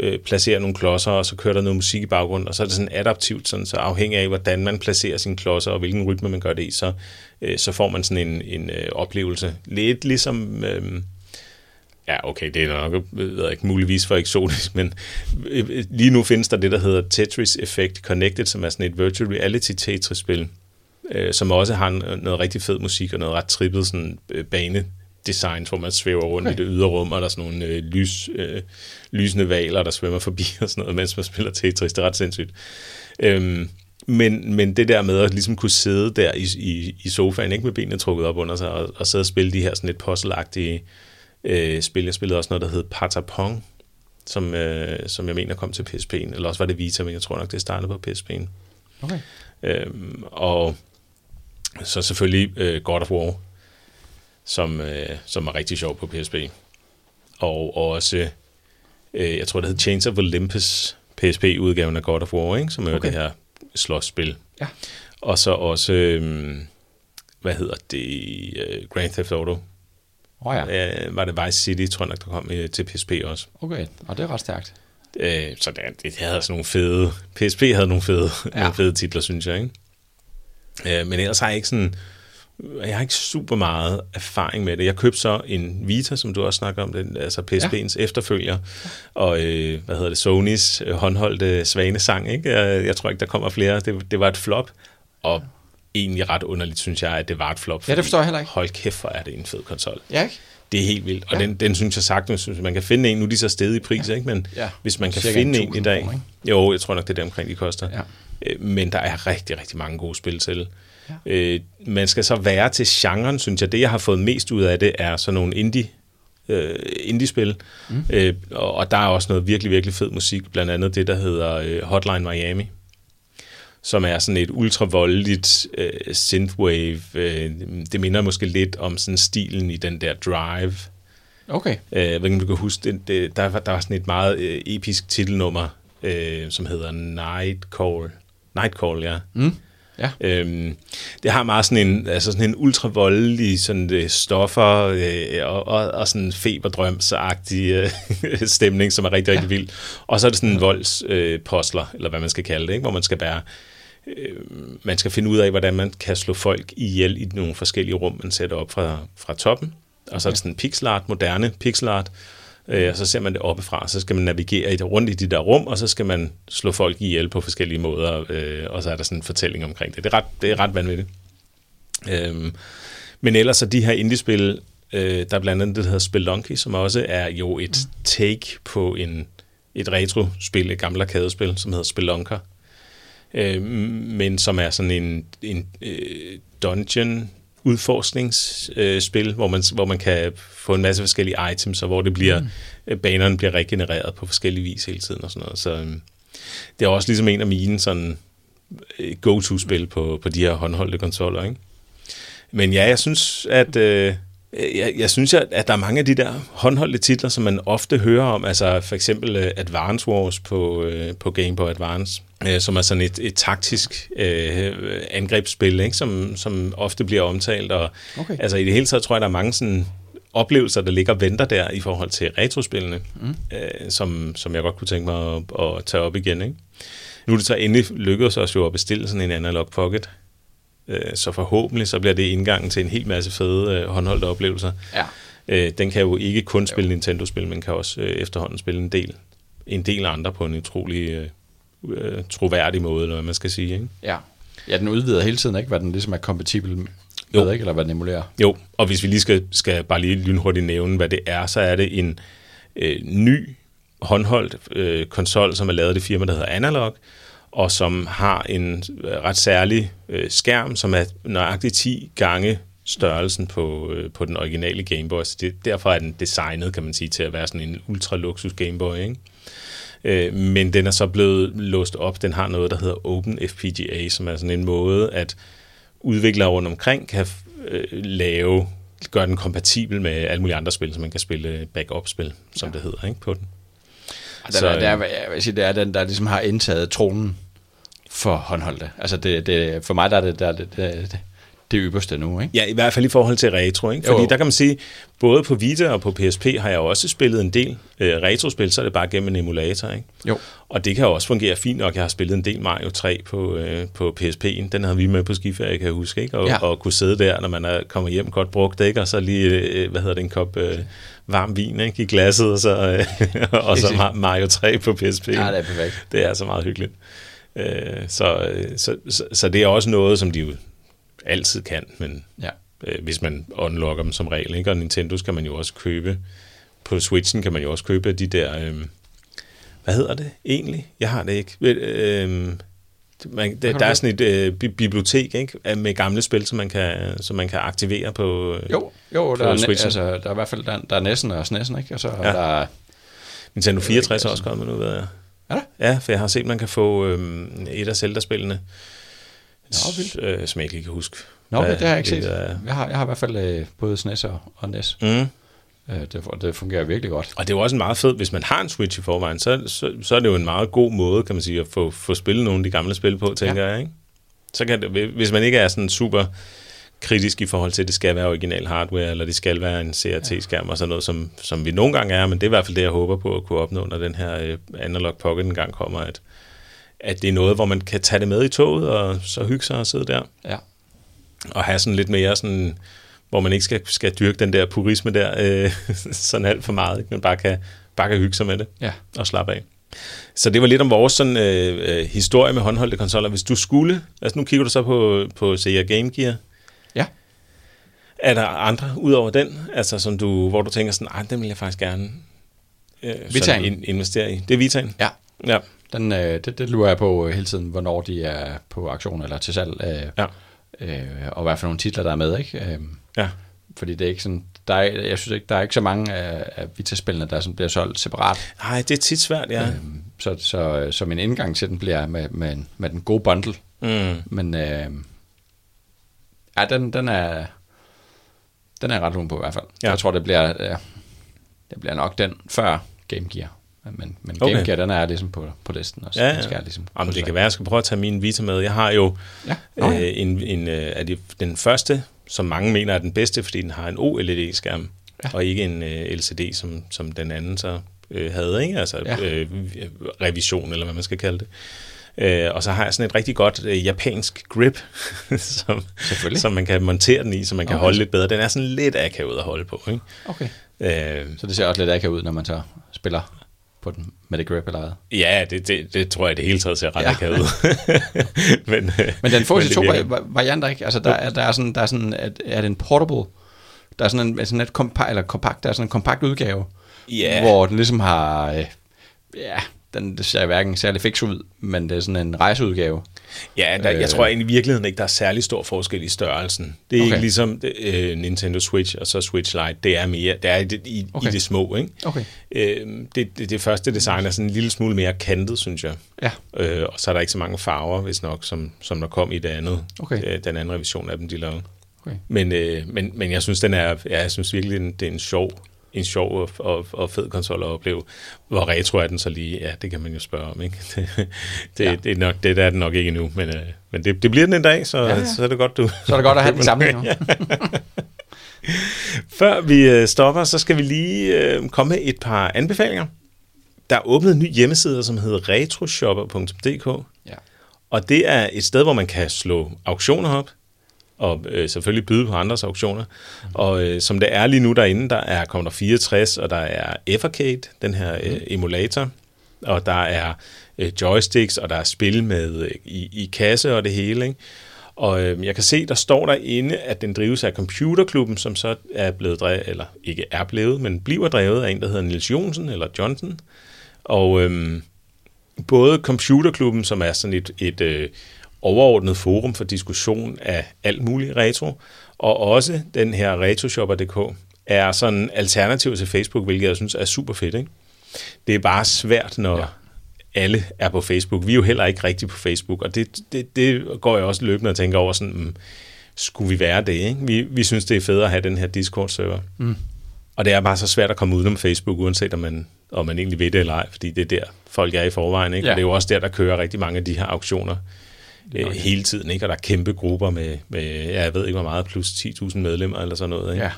S1: øh, placere nogle klodser, og så kører der noget musik i baggrunden, og så er det sådan adaptivt, sådan, så afhængig af, hvordan man placerer sine klodser, og hvilken rytme man gør det i, så, øh, så får man sådan en, en øh, oplevelse. Lidt ligesom... Øh, Ja, okay, det er nok øh, ved jeg ikke, muligvis for eksotisk, men øh, øh, lige nu findes der det, der hedder Tetris Effect Connected, som er sådan et virtual reality Tetris-spil, øh, som også har noget rigtig fed musik og noget ret trippet sådan, øh, banedesign, hvor man svæver rundt okay. i det ydre rum, og der er sådan nogle øh, lys, øh, lysende valer, der svømmer forbi og sådan noget, [LAUGHS] mens man spiller Tetris. Det er ret sindssygt. Øhm, men, men det der med at ligesom kunne sidde der i, i, i sofaen, ikke med benene trukket op under sig, og, og sidde og spille de her sådan lidt puzzle-agtige øh, spil. Jeg spillede også noget, der hed Patapong, som, øh, som jeg mener kom til PSP'en, eller også var det Vita, men jeg tror nok, det startede på PSP'en.
S2: Okay.
S1: Øhm, og så selvfølgelig øh, God of War, som, øh, som er rigtig sjov på PSP. Og også, øh, jeg tror, det hed Chains of Olympus, PSP-udgaven af God of War, ikke? som er okay. Det her slåsspil.
S2: Ja.
S1: Og så også, øh, hvad hedder det, øh, Grand Theft Auto.
S2: Oh, ja.
S1: Øh, var det Vice City, tror jeg nok, der kom øh, til PSP også.
S2: Okay. Og det er ret stærkt.
S1: Øh, så det, det havde sådan nogle fede... PSP havde nogle fede. Ja. nogle fede titler, synes jeg, ikke? Øh, men ellers har jeg ikke sådan jeg har ikke super meget erfaring med det. Jeg købte så en Vita, som du også snakker om, den, altså PSP'ens ja. efterfølger, og øh, hvad hedder det, Sonys øh, håndholdte svanesang. Ikke? Jeg, jeg tror ikke, der kommer flere. Det, det var et flop, og egentlig ret underligt, synes jeg, at det var et flop.
S2: Ja, det forstår jeg heller ikke.
S1: Hold kæft, hvor er det en fed konsol.
S2: Ja, ikke?
S1: Det er helt vildt, og ja. den, den synes jeg sagtens, hvis man kan finde en, nu er de så stedet i pris, ja. ikke? men ja. hvis man kan Cirka finde en i dag, kroner, jo, jeg tror nok, det er det omkring, de koster, ja. Øh, men der er rigtig, rigtig mange gode spil til. Ja. Øh, man skal så være til genren, synes jeg. Det, jeg har fået mest ud af det, er sådan nogle indie øh, indie-spil. Mm. Øh, og, og der er også noget virkelig, virkelig fed musik, blandt andet det, der hedder øh, Hotline Miami, som er sådan et ultravoldeligt øh, synthwave. Øh, det minder måske lidt om sådan stilen i den der Drive.
S2: Okay.
S1: Øh, jeg ved ikke, om du kan huske, det, det, der, der var sådan et meget øh, episk titelnummer, øh, som hedder Nightcall. Nightcall, ja. Mm.
S2: Ja.
S1: Øhm, det har meget sådan en, altså sådan en ultravoldelig sådan, det, øh, stoffer øh, og, og, og sådan feberdrømsagtig øh, [LAUGHS] stemning, som er rigtig, rigtig ja. vild. Og så er det sådan en voldspostler, øh, eller hvad man skal kalde det, ikke? hvor man skal bære øh, man skal finde ud af, hvordan man kan slå folk ihjel i nogle forskellige rum, man sætter op fra, fra toppen. Og så er det sådan en pixelart, moderne pixelart, Øh, og så ser man det oppefra, så skal man navigere i det, rundt i de der rum, og så skal man slå folk ihjel på forskellige måder, øh, og så er der sådan en fortælling omkring det. Det er ret, det er ret vanvittigt. Øh, men ellers så de her indie-spil, øh, der er blandt andet det, der hedder Spelunky, som også er jo et take på en, et retro-spil, et gammelt arkadespil, som hedder Spelunker, øh, men som er sådan en, en øh, dungeon udforskningsspil, øh, hvor, man, hvor man kan få en masse forskellige items, og hvor det bliver, mm. banerne bliver regenereret på forskellige vis hele tiden og sådan noget. Så øh, det er også ligesom en af mine sådan øh, go-to-spil på, på de her håndholdte konsoller, ikke? Men ja, jeg synes, at... Øh, jeg, jeg synes, at der er mange af de der håndholdte titler, som man ofte hører om, altså for eksempel Advance Wars på, på Game Boy Advance, øh, som er sådan et, et taktisk øh, angrebsspil, ikke? Som, som ofte bliver omtalt. Og, okay. Altså i det hele taget tror jeg, der er mange sådan oplevelser, der ligger og venter der i forhold til retrospillene, mm. øh, som, som jeg godt kunne tænke mig at, at tage op igen. Ikke? Nu er det så endelig lykkedes os jo at bestille sådan en analog pocket, øh, så forhåbentlig så bliver det indgangen til en helt masse fede øh, håndholdte oplevelser.
S2: Ja.
S1: Øh, den kan jo ikke kun spille Nintendo-spil, men kan også øh, efterhånden spille en del, en del andre på en utrolig øh, øh, troværdig måde, eller hvad man skal sige. Ikke?
S2: Ja. ja, den udvider hele tiden, ikke? Hvad den ligesom er kompatibel med, jo. ikke? eller hvad den emulerer.
S1: Jo, og hvis vi lige skal, skal bare lige lynhurtigt nævne, hvad det er, så er det en øh, ny håndholdt øh, konsol, som er lavet af det firma, der hedder Analog, og som har en øh, ret særlig øh, skærm, som er nøjagtigt 10 gange størrelsen på, øh, på den originale Game Boy. Så det, derfor er den designet, kan man sige, til at være sådan en ultra luksus Game Boy. Ikke? Øh, men den er så blevet låst op. Den har noget, der hedder Open FPGA, som er sådan en måde, at udviklere rundt omkring kan øh, lave, gøre den kompatibel med alle mulige andre spil, så man kan spille backup-spil, som ja. det hedder, ikke, på den.
S2: Den så, er, der, jeg vil sige, det er den, der ligesom har indtaget tronen for håndholdte. Altså det, det, for mig der er det, der, det, det, det ypperste nu, ikke?
S1: Ja, i hvert fald i forhold til retro, ikke? Fordi jo. der kan man sige, både på Vita og på PSP har jeg også spillet en del øh, retrospil, så er det bare gennem en emulator, ikke?
S2: Jo.
S1: Og det kan også fungere fint nok. Jeg har spillet en del Mario 3 på, øh, på PSP'en. Den havde vi med på skiferie, kan jeg huske, ikke? Og, ja. og kunne sidde der, når man er kommer hjem godt brugt, ikke? Og så lige, øh, hvad hedder det, en kop... Øh, varm vin ikke, i glasset, og så, øh, [LAUGHS] og så Mario 3 på PSP.
S2: Ja, det er perfekt.
S1: Det er så meget hyggeligt. Øh, så, øh, så, så, så det er også noget, som de jo altid kan, men ja. øh, hvis man unlocker dem som regel. Ikke? Og Nintendo kan man jo også købe, på Switchen kan man jo også købe de der, øh, hvad hedder det egentlig? Jeg har det ikke. Øh, man, der, der er sådan et øh, bibliotek ikke? med gamle spil, som man kan, som man kan aktivere på
S2: Jo, jo på der, er, altså, der er i hvert fald der, der er Nessen og SNES'en, ikke? Og så ja. der er,
S1: Nintendo 64 er også kommet nu, ved jeg.
S2: Er det?
S1: Ja, for jeg har set, at man kan få øh, et af Zelda-spillene Nå, øh, som jeg ikke kan huske.
S2: Nå, hvad, det har jeg ikke set. Er. Jeg har, jeg har i hvert fald øh, både SNES og, og NES. Mm. Øh, det, det fungerer virkelig godt.
S1: Og det er jo også en meget fed, hvis man har en Switch i forvejen, så, så, så er det jo en meget god måde, kan man sige, at få, få spillet nogle af de gamle spil på, tænker ja. jeg. Ikke? Så kan det, hvis man ikke er sådan super kritisk i forhold til, at det skal være original hardware, eller det skal være en CRT-skærm og sådan noget, som, som vi nogle gange er, men det er i hvert fald det, jeg håber på at kunne opnå, når den her øh, Analog Pocket engang kommer, at, at det er noget, hvor man kan tage det med i toget, og så hygge sig og sidde der.
S2: Ja.
S1: og have sådan lidt mere sådan, hvor man ikke skal, skal dyrke den der purisme der øh, [LAUGHS] sådan alt for meget, ikke? men bare kan, bare kan hygge sig med det
S2: Ja.
S1: og slappe af. Så det var lidt om vores sådan, øh, øh, historie med håndholdte konsoller. Hvis du skulle, altså nu kigger du så på, på Sega Game Gear,
S2: Ja.
S1: er der andre ud over den, altså som du, hvor du tænker sådan, nej, den vil jeg faktisk gerne øh,
S2: Vitaen.
S1: sådan in, investere i? Det er Vitaen?
S2: Ja.
S1: Ja.
S2: Den, øh, det, det lurer jeg på hele tiden, hvornår de er på aktion eller til salg. Øh,
S1: Ja.
S2: øh, og hvad for nogle titler, der er med, ikke? Øh,
S1: Ja.
S2: fordi det er ikke sådan, der er, jeg synes ikke, der er ikke så mange af, af Vita-spillene, der sådan bliver solgt separat.
S1: Nej, det er tit svært, ja.
S2: Øhm, så, så, så min indgang til den bliver med, med, med den gode bundle.
S1: Mm.
S2: Men øh, ja, den, den er den er ret lun på i hvert fald.
S1: Ja.
S2: Jeg tror, det bliver, øh, det bliver nok den før Game Gear. Men, men
S1: Okay.
S2: Gear, den er ligesom på, på listen også.
S1: Ja,
S2: Den
S1: ja.
S2: skal jeg ligesom
S1: Jamen, det kan være, jeg skal prøve at tage min Vita med. Jeg har jo
S2: Ja. Nå, ja.
S1: øh, en, en, øh, er det den første, som mange mener er den bedste, fordi den har en OLED-skærm, ja. Og ikke en øh, LCD, som, som den anden så øh, havde, ikke? Altså ja. Øh, revision, eller hvad man skal kalde det. Øh, og så har jeg sådan et rigtig godt øh, japansk grip, [LAUGHS] som, som man kan montere den i, så man kan
S2: Okay.
S1: holde lidt bedre. Den er sådan lidt akavet at holde på, ikke?
S2: Okay.
S1: Øh,
S2: Så det ser også lidt akavet ud, når man så spiller på den med det grip eller
S1: ja, det, det, det tror jeg det hele taget ser ret ja. Ud. [LAUGHS] men,
S2: Men den får de to varianter, ikke? Altså, der, er, der er sådan, der er sådan, at, er det en portable, der er sådan en, sådan et kompa, eller kompakt, der er sådan en kompakt udgave,
S1: Ja.
S2: hvor den ligesom har, øh, ja, den det ser hverken særlig fix ud, men det er sådan en rejseudgave.
S1: Ja, der, jeg
S2: Øh.
S1: tror egentlig i virkeligheden ikke, der er særlig stor forskel i størrelsen. Det er okay. Ikke ligesom øh, Nintendo Switch og så Switch Lite. Det er mere, det er i det, i, okay. i det små, ikke?
S2: Okay.
S1: Øh, det, det, det første design er sådan en lille smule mere kantet, synes jeg.
S2: Ja.
S1: Øh, og så er der ikke så mange farver, hvis nok, som, som der kom i det andet.
S2: Okay.
S1: Øh, den anden revision af dem, de lavede.
S2: Okay.
S1: Men, øh, men, men jeg synes, den er, ja, jeg synes virkelig, den- det er en sjov, en sjov og, og, og fed konsol at opleve. Hvor retro er den så lige? Ja, det kan man jo spørge om, ikke? [LAUGHS] Det, det, ja. Det, er, nok, det der er den nok ikke endnu, men, øh, men det, det bliver den en dag, så, ja,
S2: Ja,
S1: så er det godt, du...
S2: Så er det godt at have [LAUGHS] den samling. [LAUGHS]
S1: Ja. Før vi øh, stopper, så skal vi lige øh, komme med et par anbefalinger. Der er åbnet en ny hjemmeside, som hedder retroshopper.dk,
S2: ja.
S1: og det er et sted, hvor man kan slå auktioner op, og øh, selvfølgelig byde på andres auktioner. Og øh, som det er lige nu derinde, der er kommer der 64, og der er Evercade, den her øh, emulator, og der er øh, joysticks, og der er spil med øh, i, i kasse og det hele. Ikke? Og øh, jeg kan se, der står derinde, at den drives af Computerklubben, som så er blevet drevet, eller ikke er blevet, men bliver drevet af en, der hedder Nils Jonsen, eller Johnson. Og øhm, både Computerklubben, som er sådan et, et øh, overordnet forum for diskussion af alt muligt retro, og også den her retroshopper.dk, er sådan alternativ til Facebook, hvilket jeg synes er super fedt. Ikke? Det er bare svært, når ja. Alle er på Facebook. Vi er jo heller ikke rigtig på Facebook, og det, det, det går jeg også løbende og tænker over sådan, mm, skulle vi være det? Ikke? Vi, vi synes, det er federe at have den her Discord-server. Mm. Og det er bare så svært at komme udenom Facebook, uanset om man, om man egentlig ved det eller ej, fordi det er der, folk er i forvejen. Ikke? Ja. Og det er jo også der, der kører rigtig mange af de her auktioner øh, hele tiden. Ikke? Og der er kæmpe grupper med, med ja, jeg ved ikke hvor meget, plus 10.000 medlemmer eller sådan noget. Ikke?
S2: ja.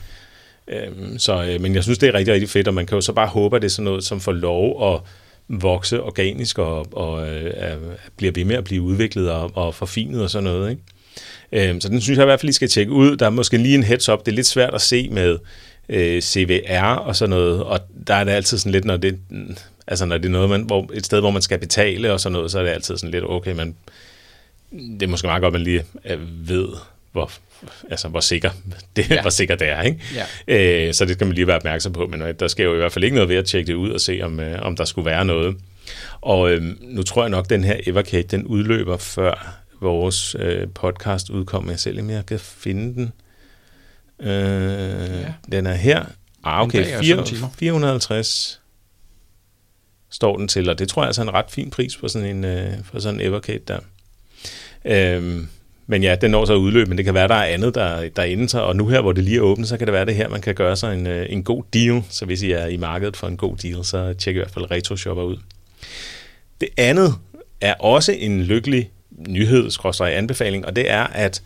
S1: Øhm, så, øh, men jeg synes, det er rigtig, rigtig fedt, og man kan jo så bare håbe, at det er sådan noget, som får lov at vokse organisk og, og øh, er- bliver ved med at blive udviklet og, og forfinet og sådan noget. Ikke? Øhm, så den synes jeg i hvert fald, I skal tjekke ud. Der er måske lige en heads up. Det er lidt svært at se med øh, CVR og sådan noget, og der er det altid sådan lidt, når det, altså når det er noget, man, hvor, et sted, hvor man skal betale og sådan noget, så er det altid sådan lidt, okay, man, det er måske meget godt, at man lige øh, ved, hvor, altså, hvor, sikker [LAUGHS] det, ja. Hvor sikker det er. Ikke?
S2: Ja.
S1: Øh, så det skal man lige være opmærksom på, men øh, der sker jo i hvert fald ikke noget ved at tjekke det ud og se, om, øh, om der skulle være noget. Og øh, nu tror jeg nok, at den her Evercade, den udløber før vores øh, podcast udkommer. Jeg selv, om jeg kan finde den. Øh, ja. Den er her. Ah, okay.
S2: dag og
S1: 4,
S2: syv timer.
S1: 450 står den til, og det tror jeg altså er en ret fin pris for sådan en, øh, for sådan en Evercade der. Øhm, men ja, den når så at udløbe, men det kan være, der er andet, der, der inden sig, og nu her, hvor det lige er åbent, så kan det være det her, man kan gøre sig en, øh, en god deal. Så hvis I er i markedet for en god deal, så tjek i hvert fald RetroShopper ud. Det andet er også en lykkelig nyhed, skråstrej anbefaling, og det er, at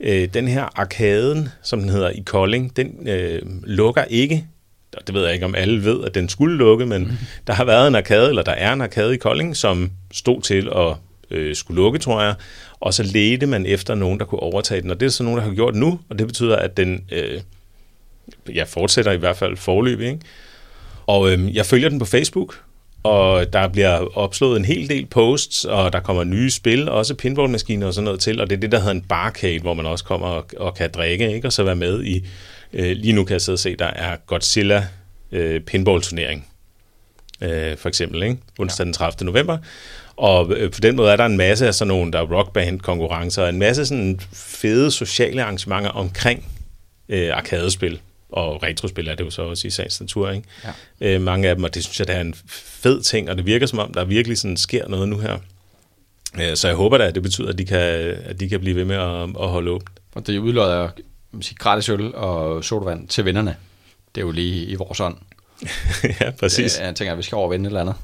S1: øh, den her arkaden, som den hedder i Kolding, den øh, lukker ikke. Det ved jeg ikke, om alle ved, at den skulle lukke, men mm. der har været en arkade, eller der er en arkade i Kolding, som stod til at øh, skulle lukke, tror jeg. Og så ledte man efter nogen, der kunne overtage den. Og det er så nogen, der har gjort nu, og det betyder, at den øh, ja, fortsætter i hvert fald forløb. Ikke? Og øh, jeg følger den på Facebook, og der bliver opslået en hel del posts, og der kommer nye spil, også pinballmaskiner og sådan noget til, og det er det, der hedder en barcade, hvor man også kommer og, og kan drikke, ikke? og så være med i, øh, lige nu kan jeg sidde og se, der er Godzilla øh, pinball-turnering, øh, for eksempel, ikke? onsdag den 30. november, og øh, på den måde er der en masse af sådan nogle, der er rockband-konkurrencer, og en masse sådan fede sociale arrangementer omkring øh, arkadespil og retrospil er det jo så også i sagens natur, ikke? Ja. Øh, mange af dem, og det synes jeg, det er en fed ting, og det virker som om, der virkelig sådan sker noget nu her. Øh, så jeg håber da, at det betyder, at de kan, at de kan blive ved med at, at holde åbent.
S2: Og det udlodder gratis øl og sodavand til vennerne. Det er jo lige i vores ånd. [LAUGHS]
S1: ja, præcis.
S2: Det, jeg tænker, at vi skal overvinde et eller andet.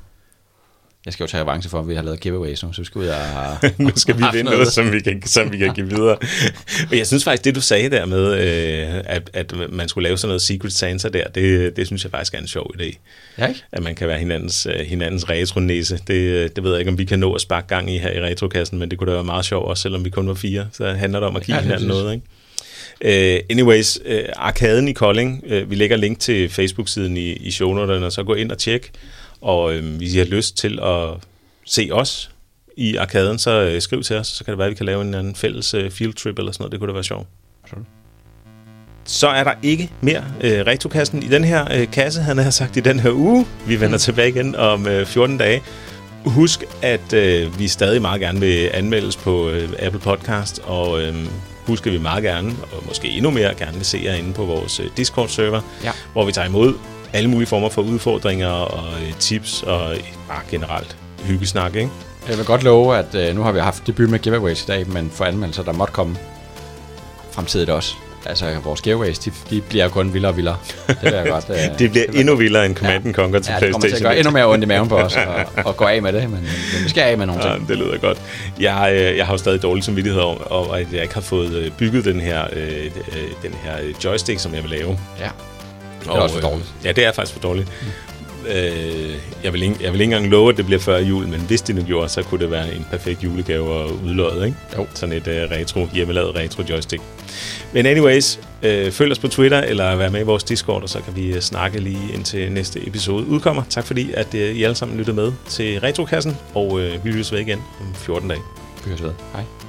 S2: Jeg skal jo tage avance for, at vi har lavet giveaways nu, så vi skal ud og... [LAUGHS]
S1: nu skal vi vinde noget, som vi kan, som vi kan give videre. [LAUGHS] Og jeg synes faktisk, det du sagde der med, øh, at, at man skulle lave sådan noget Secret Santa der, det, det synes jeg faktisk er en sjov idé.
S2: Ja, ikke?
S1: At man kan være hinandens, øh, hinandens retronæse. Det, det ved jeg ikke, om vi kan nå at sparke gang i her i retrokassen, men det kunne da være meget sjovt, også selvom vi kun var fire. Så handler det om at give ja, hinanden noget, ikke? Uh, anyways, uh, Arkaden i Kolding, uh, vi lægger link til Facebook-siden i, i shownoterne, så gå ind og tjek. Og øh, hvis I har lyst til at se os i arkaden, så øh, skriv til os, så kan det være, at vi kan lave en, en fælles øh, field trip eller sådan noget. Det kunne da være sjovt. Så er der ikke mere øh, retrokassen i den her øh, kasse, han har sagt i den her uge. Vi vender mm. tilbage igen om øh, 14 dage. Husk, at øh, vi stadig meget gerne vil anmeldes på øh, Apple Podcast, og øh, husk, at vi meget gerne, og måske endnu mere gerne vil se jer inde på vores øh, Discord-server, ja. hvor vi tager imod alle mulige former for udfordringer og øh, tips og bare generelt hyggesnak, ikke?
S2: Jeg vil godt love, at øh, nu har vi haft debut med giveaways i dag, men for anmeldelser, der måtte komme fremtidigt også. Altså, vores giveaways, de, de bliver kun vildere og vildere. Det vil jeg godt. [LAUGHS]
S1: Øh, det bliver endnu vildere end Command ja. Conquer til ja, PlayStation. Ja, det kommer til at
S2: gøre endnu mere ondt i maven på os [LAUGHS] og, og gå af med det, men, men vi skal af med nogle ting.
S1: Ja, det lyder godt. Jeg, øh, jeg har jo stadig dårlig samvittighed over, over, at jeg ikke har fået øh, bygget den her, øh, den her joystick, som jeg vil lave.
S2: Ja. Det er og, også for dårligt.
S1: Ja, det er faktisk for dårligt. Mm. Øh, jeg, vil ikke, jeg vil ikke engang love, at det bliver før jul, men hvis det nu gjorde, så kunne det være en perfekt julegave at udlåde, ikke? Jo. Sådan et uh, retro, hjemmelavet retro joystick. Men anyways, øh, følg os på Twitter, eller vær med i vores Discord, og så kan vi uh, snakke lige indtil næste episode udkommer. Tak fordi, at uh, I alle sammen lyttede med til Retrokassen, og uh, vi lyttes ved igen om 14 dage.
S2: Vi høres ved. Hej.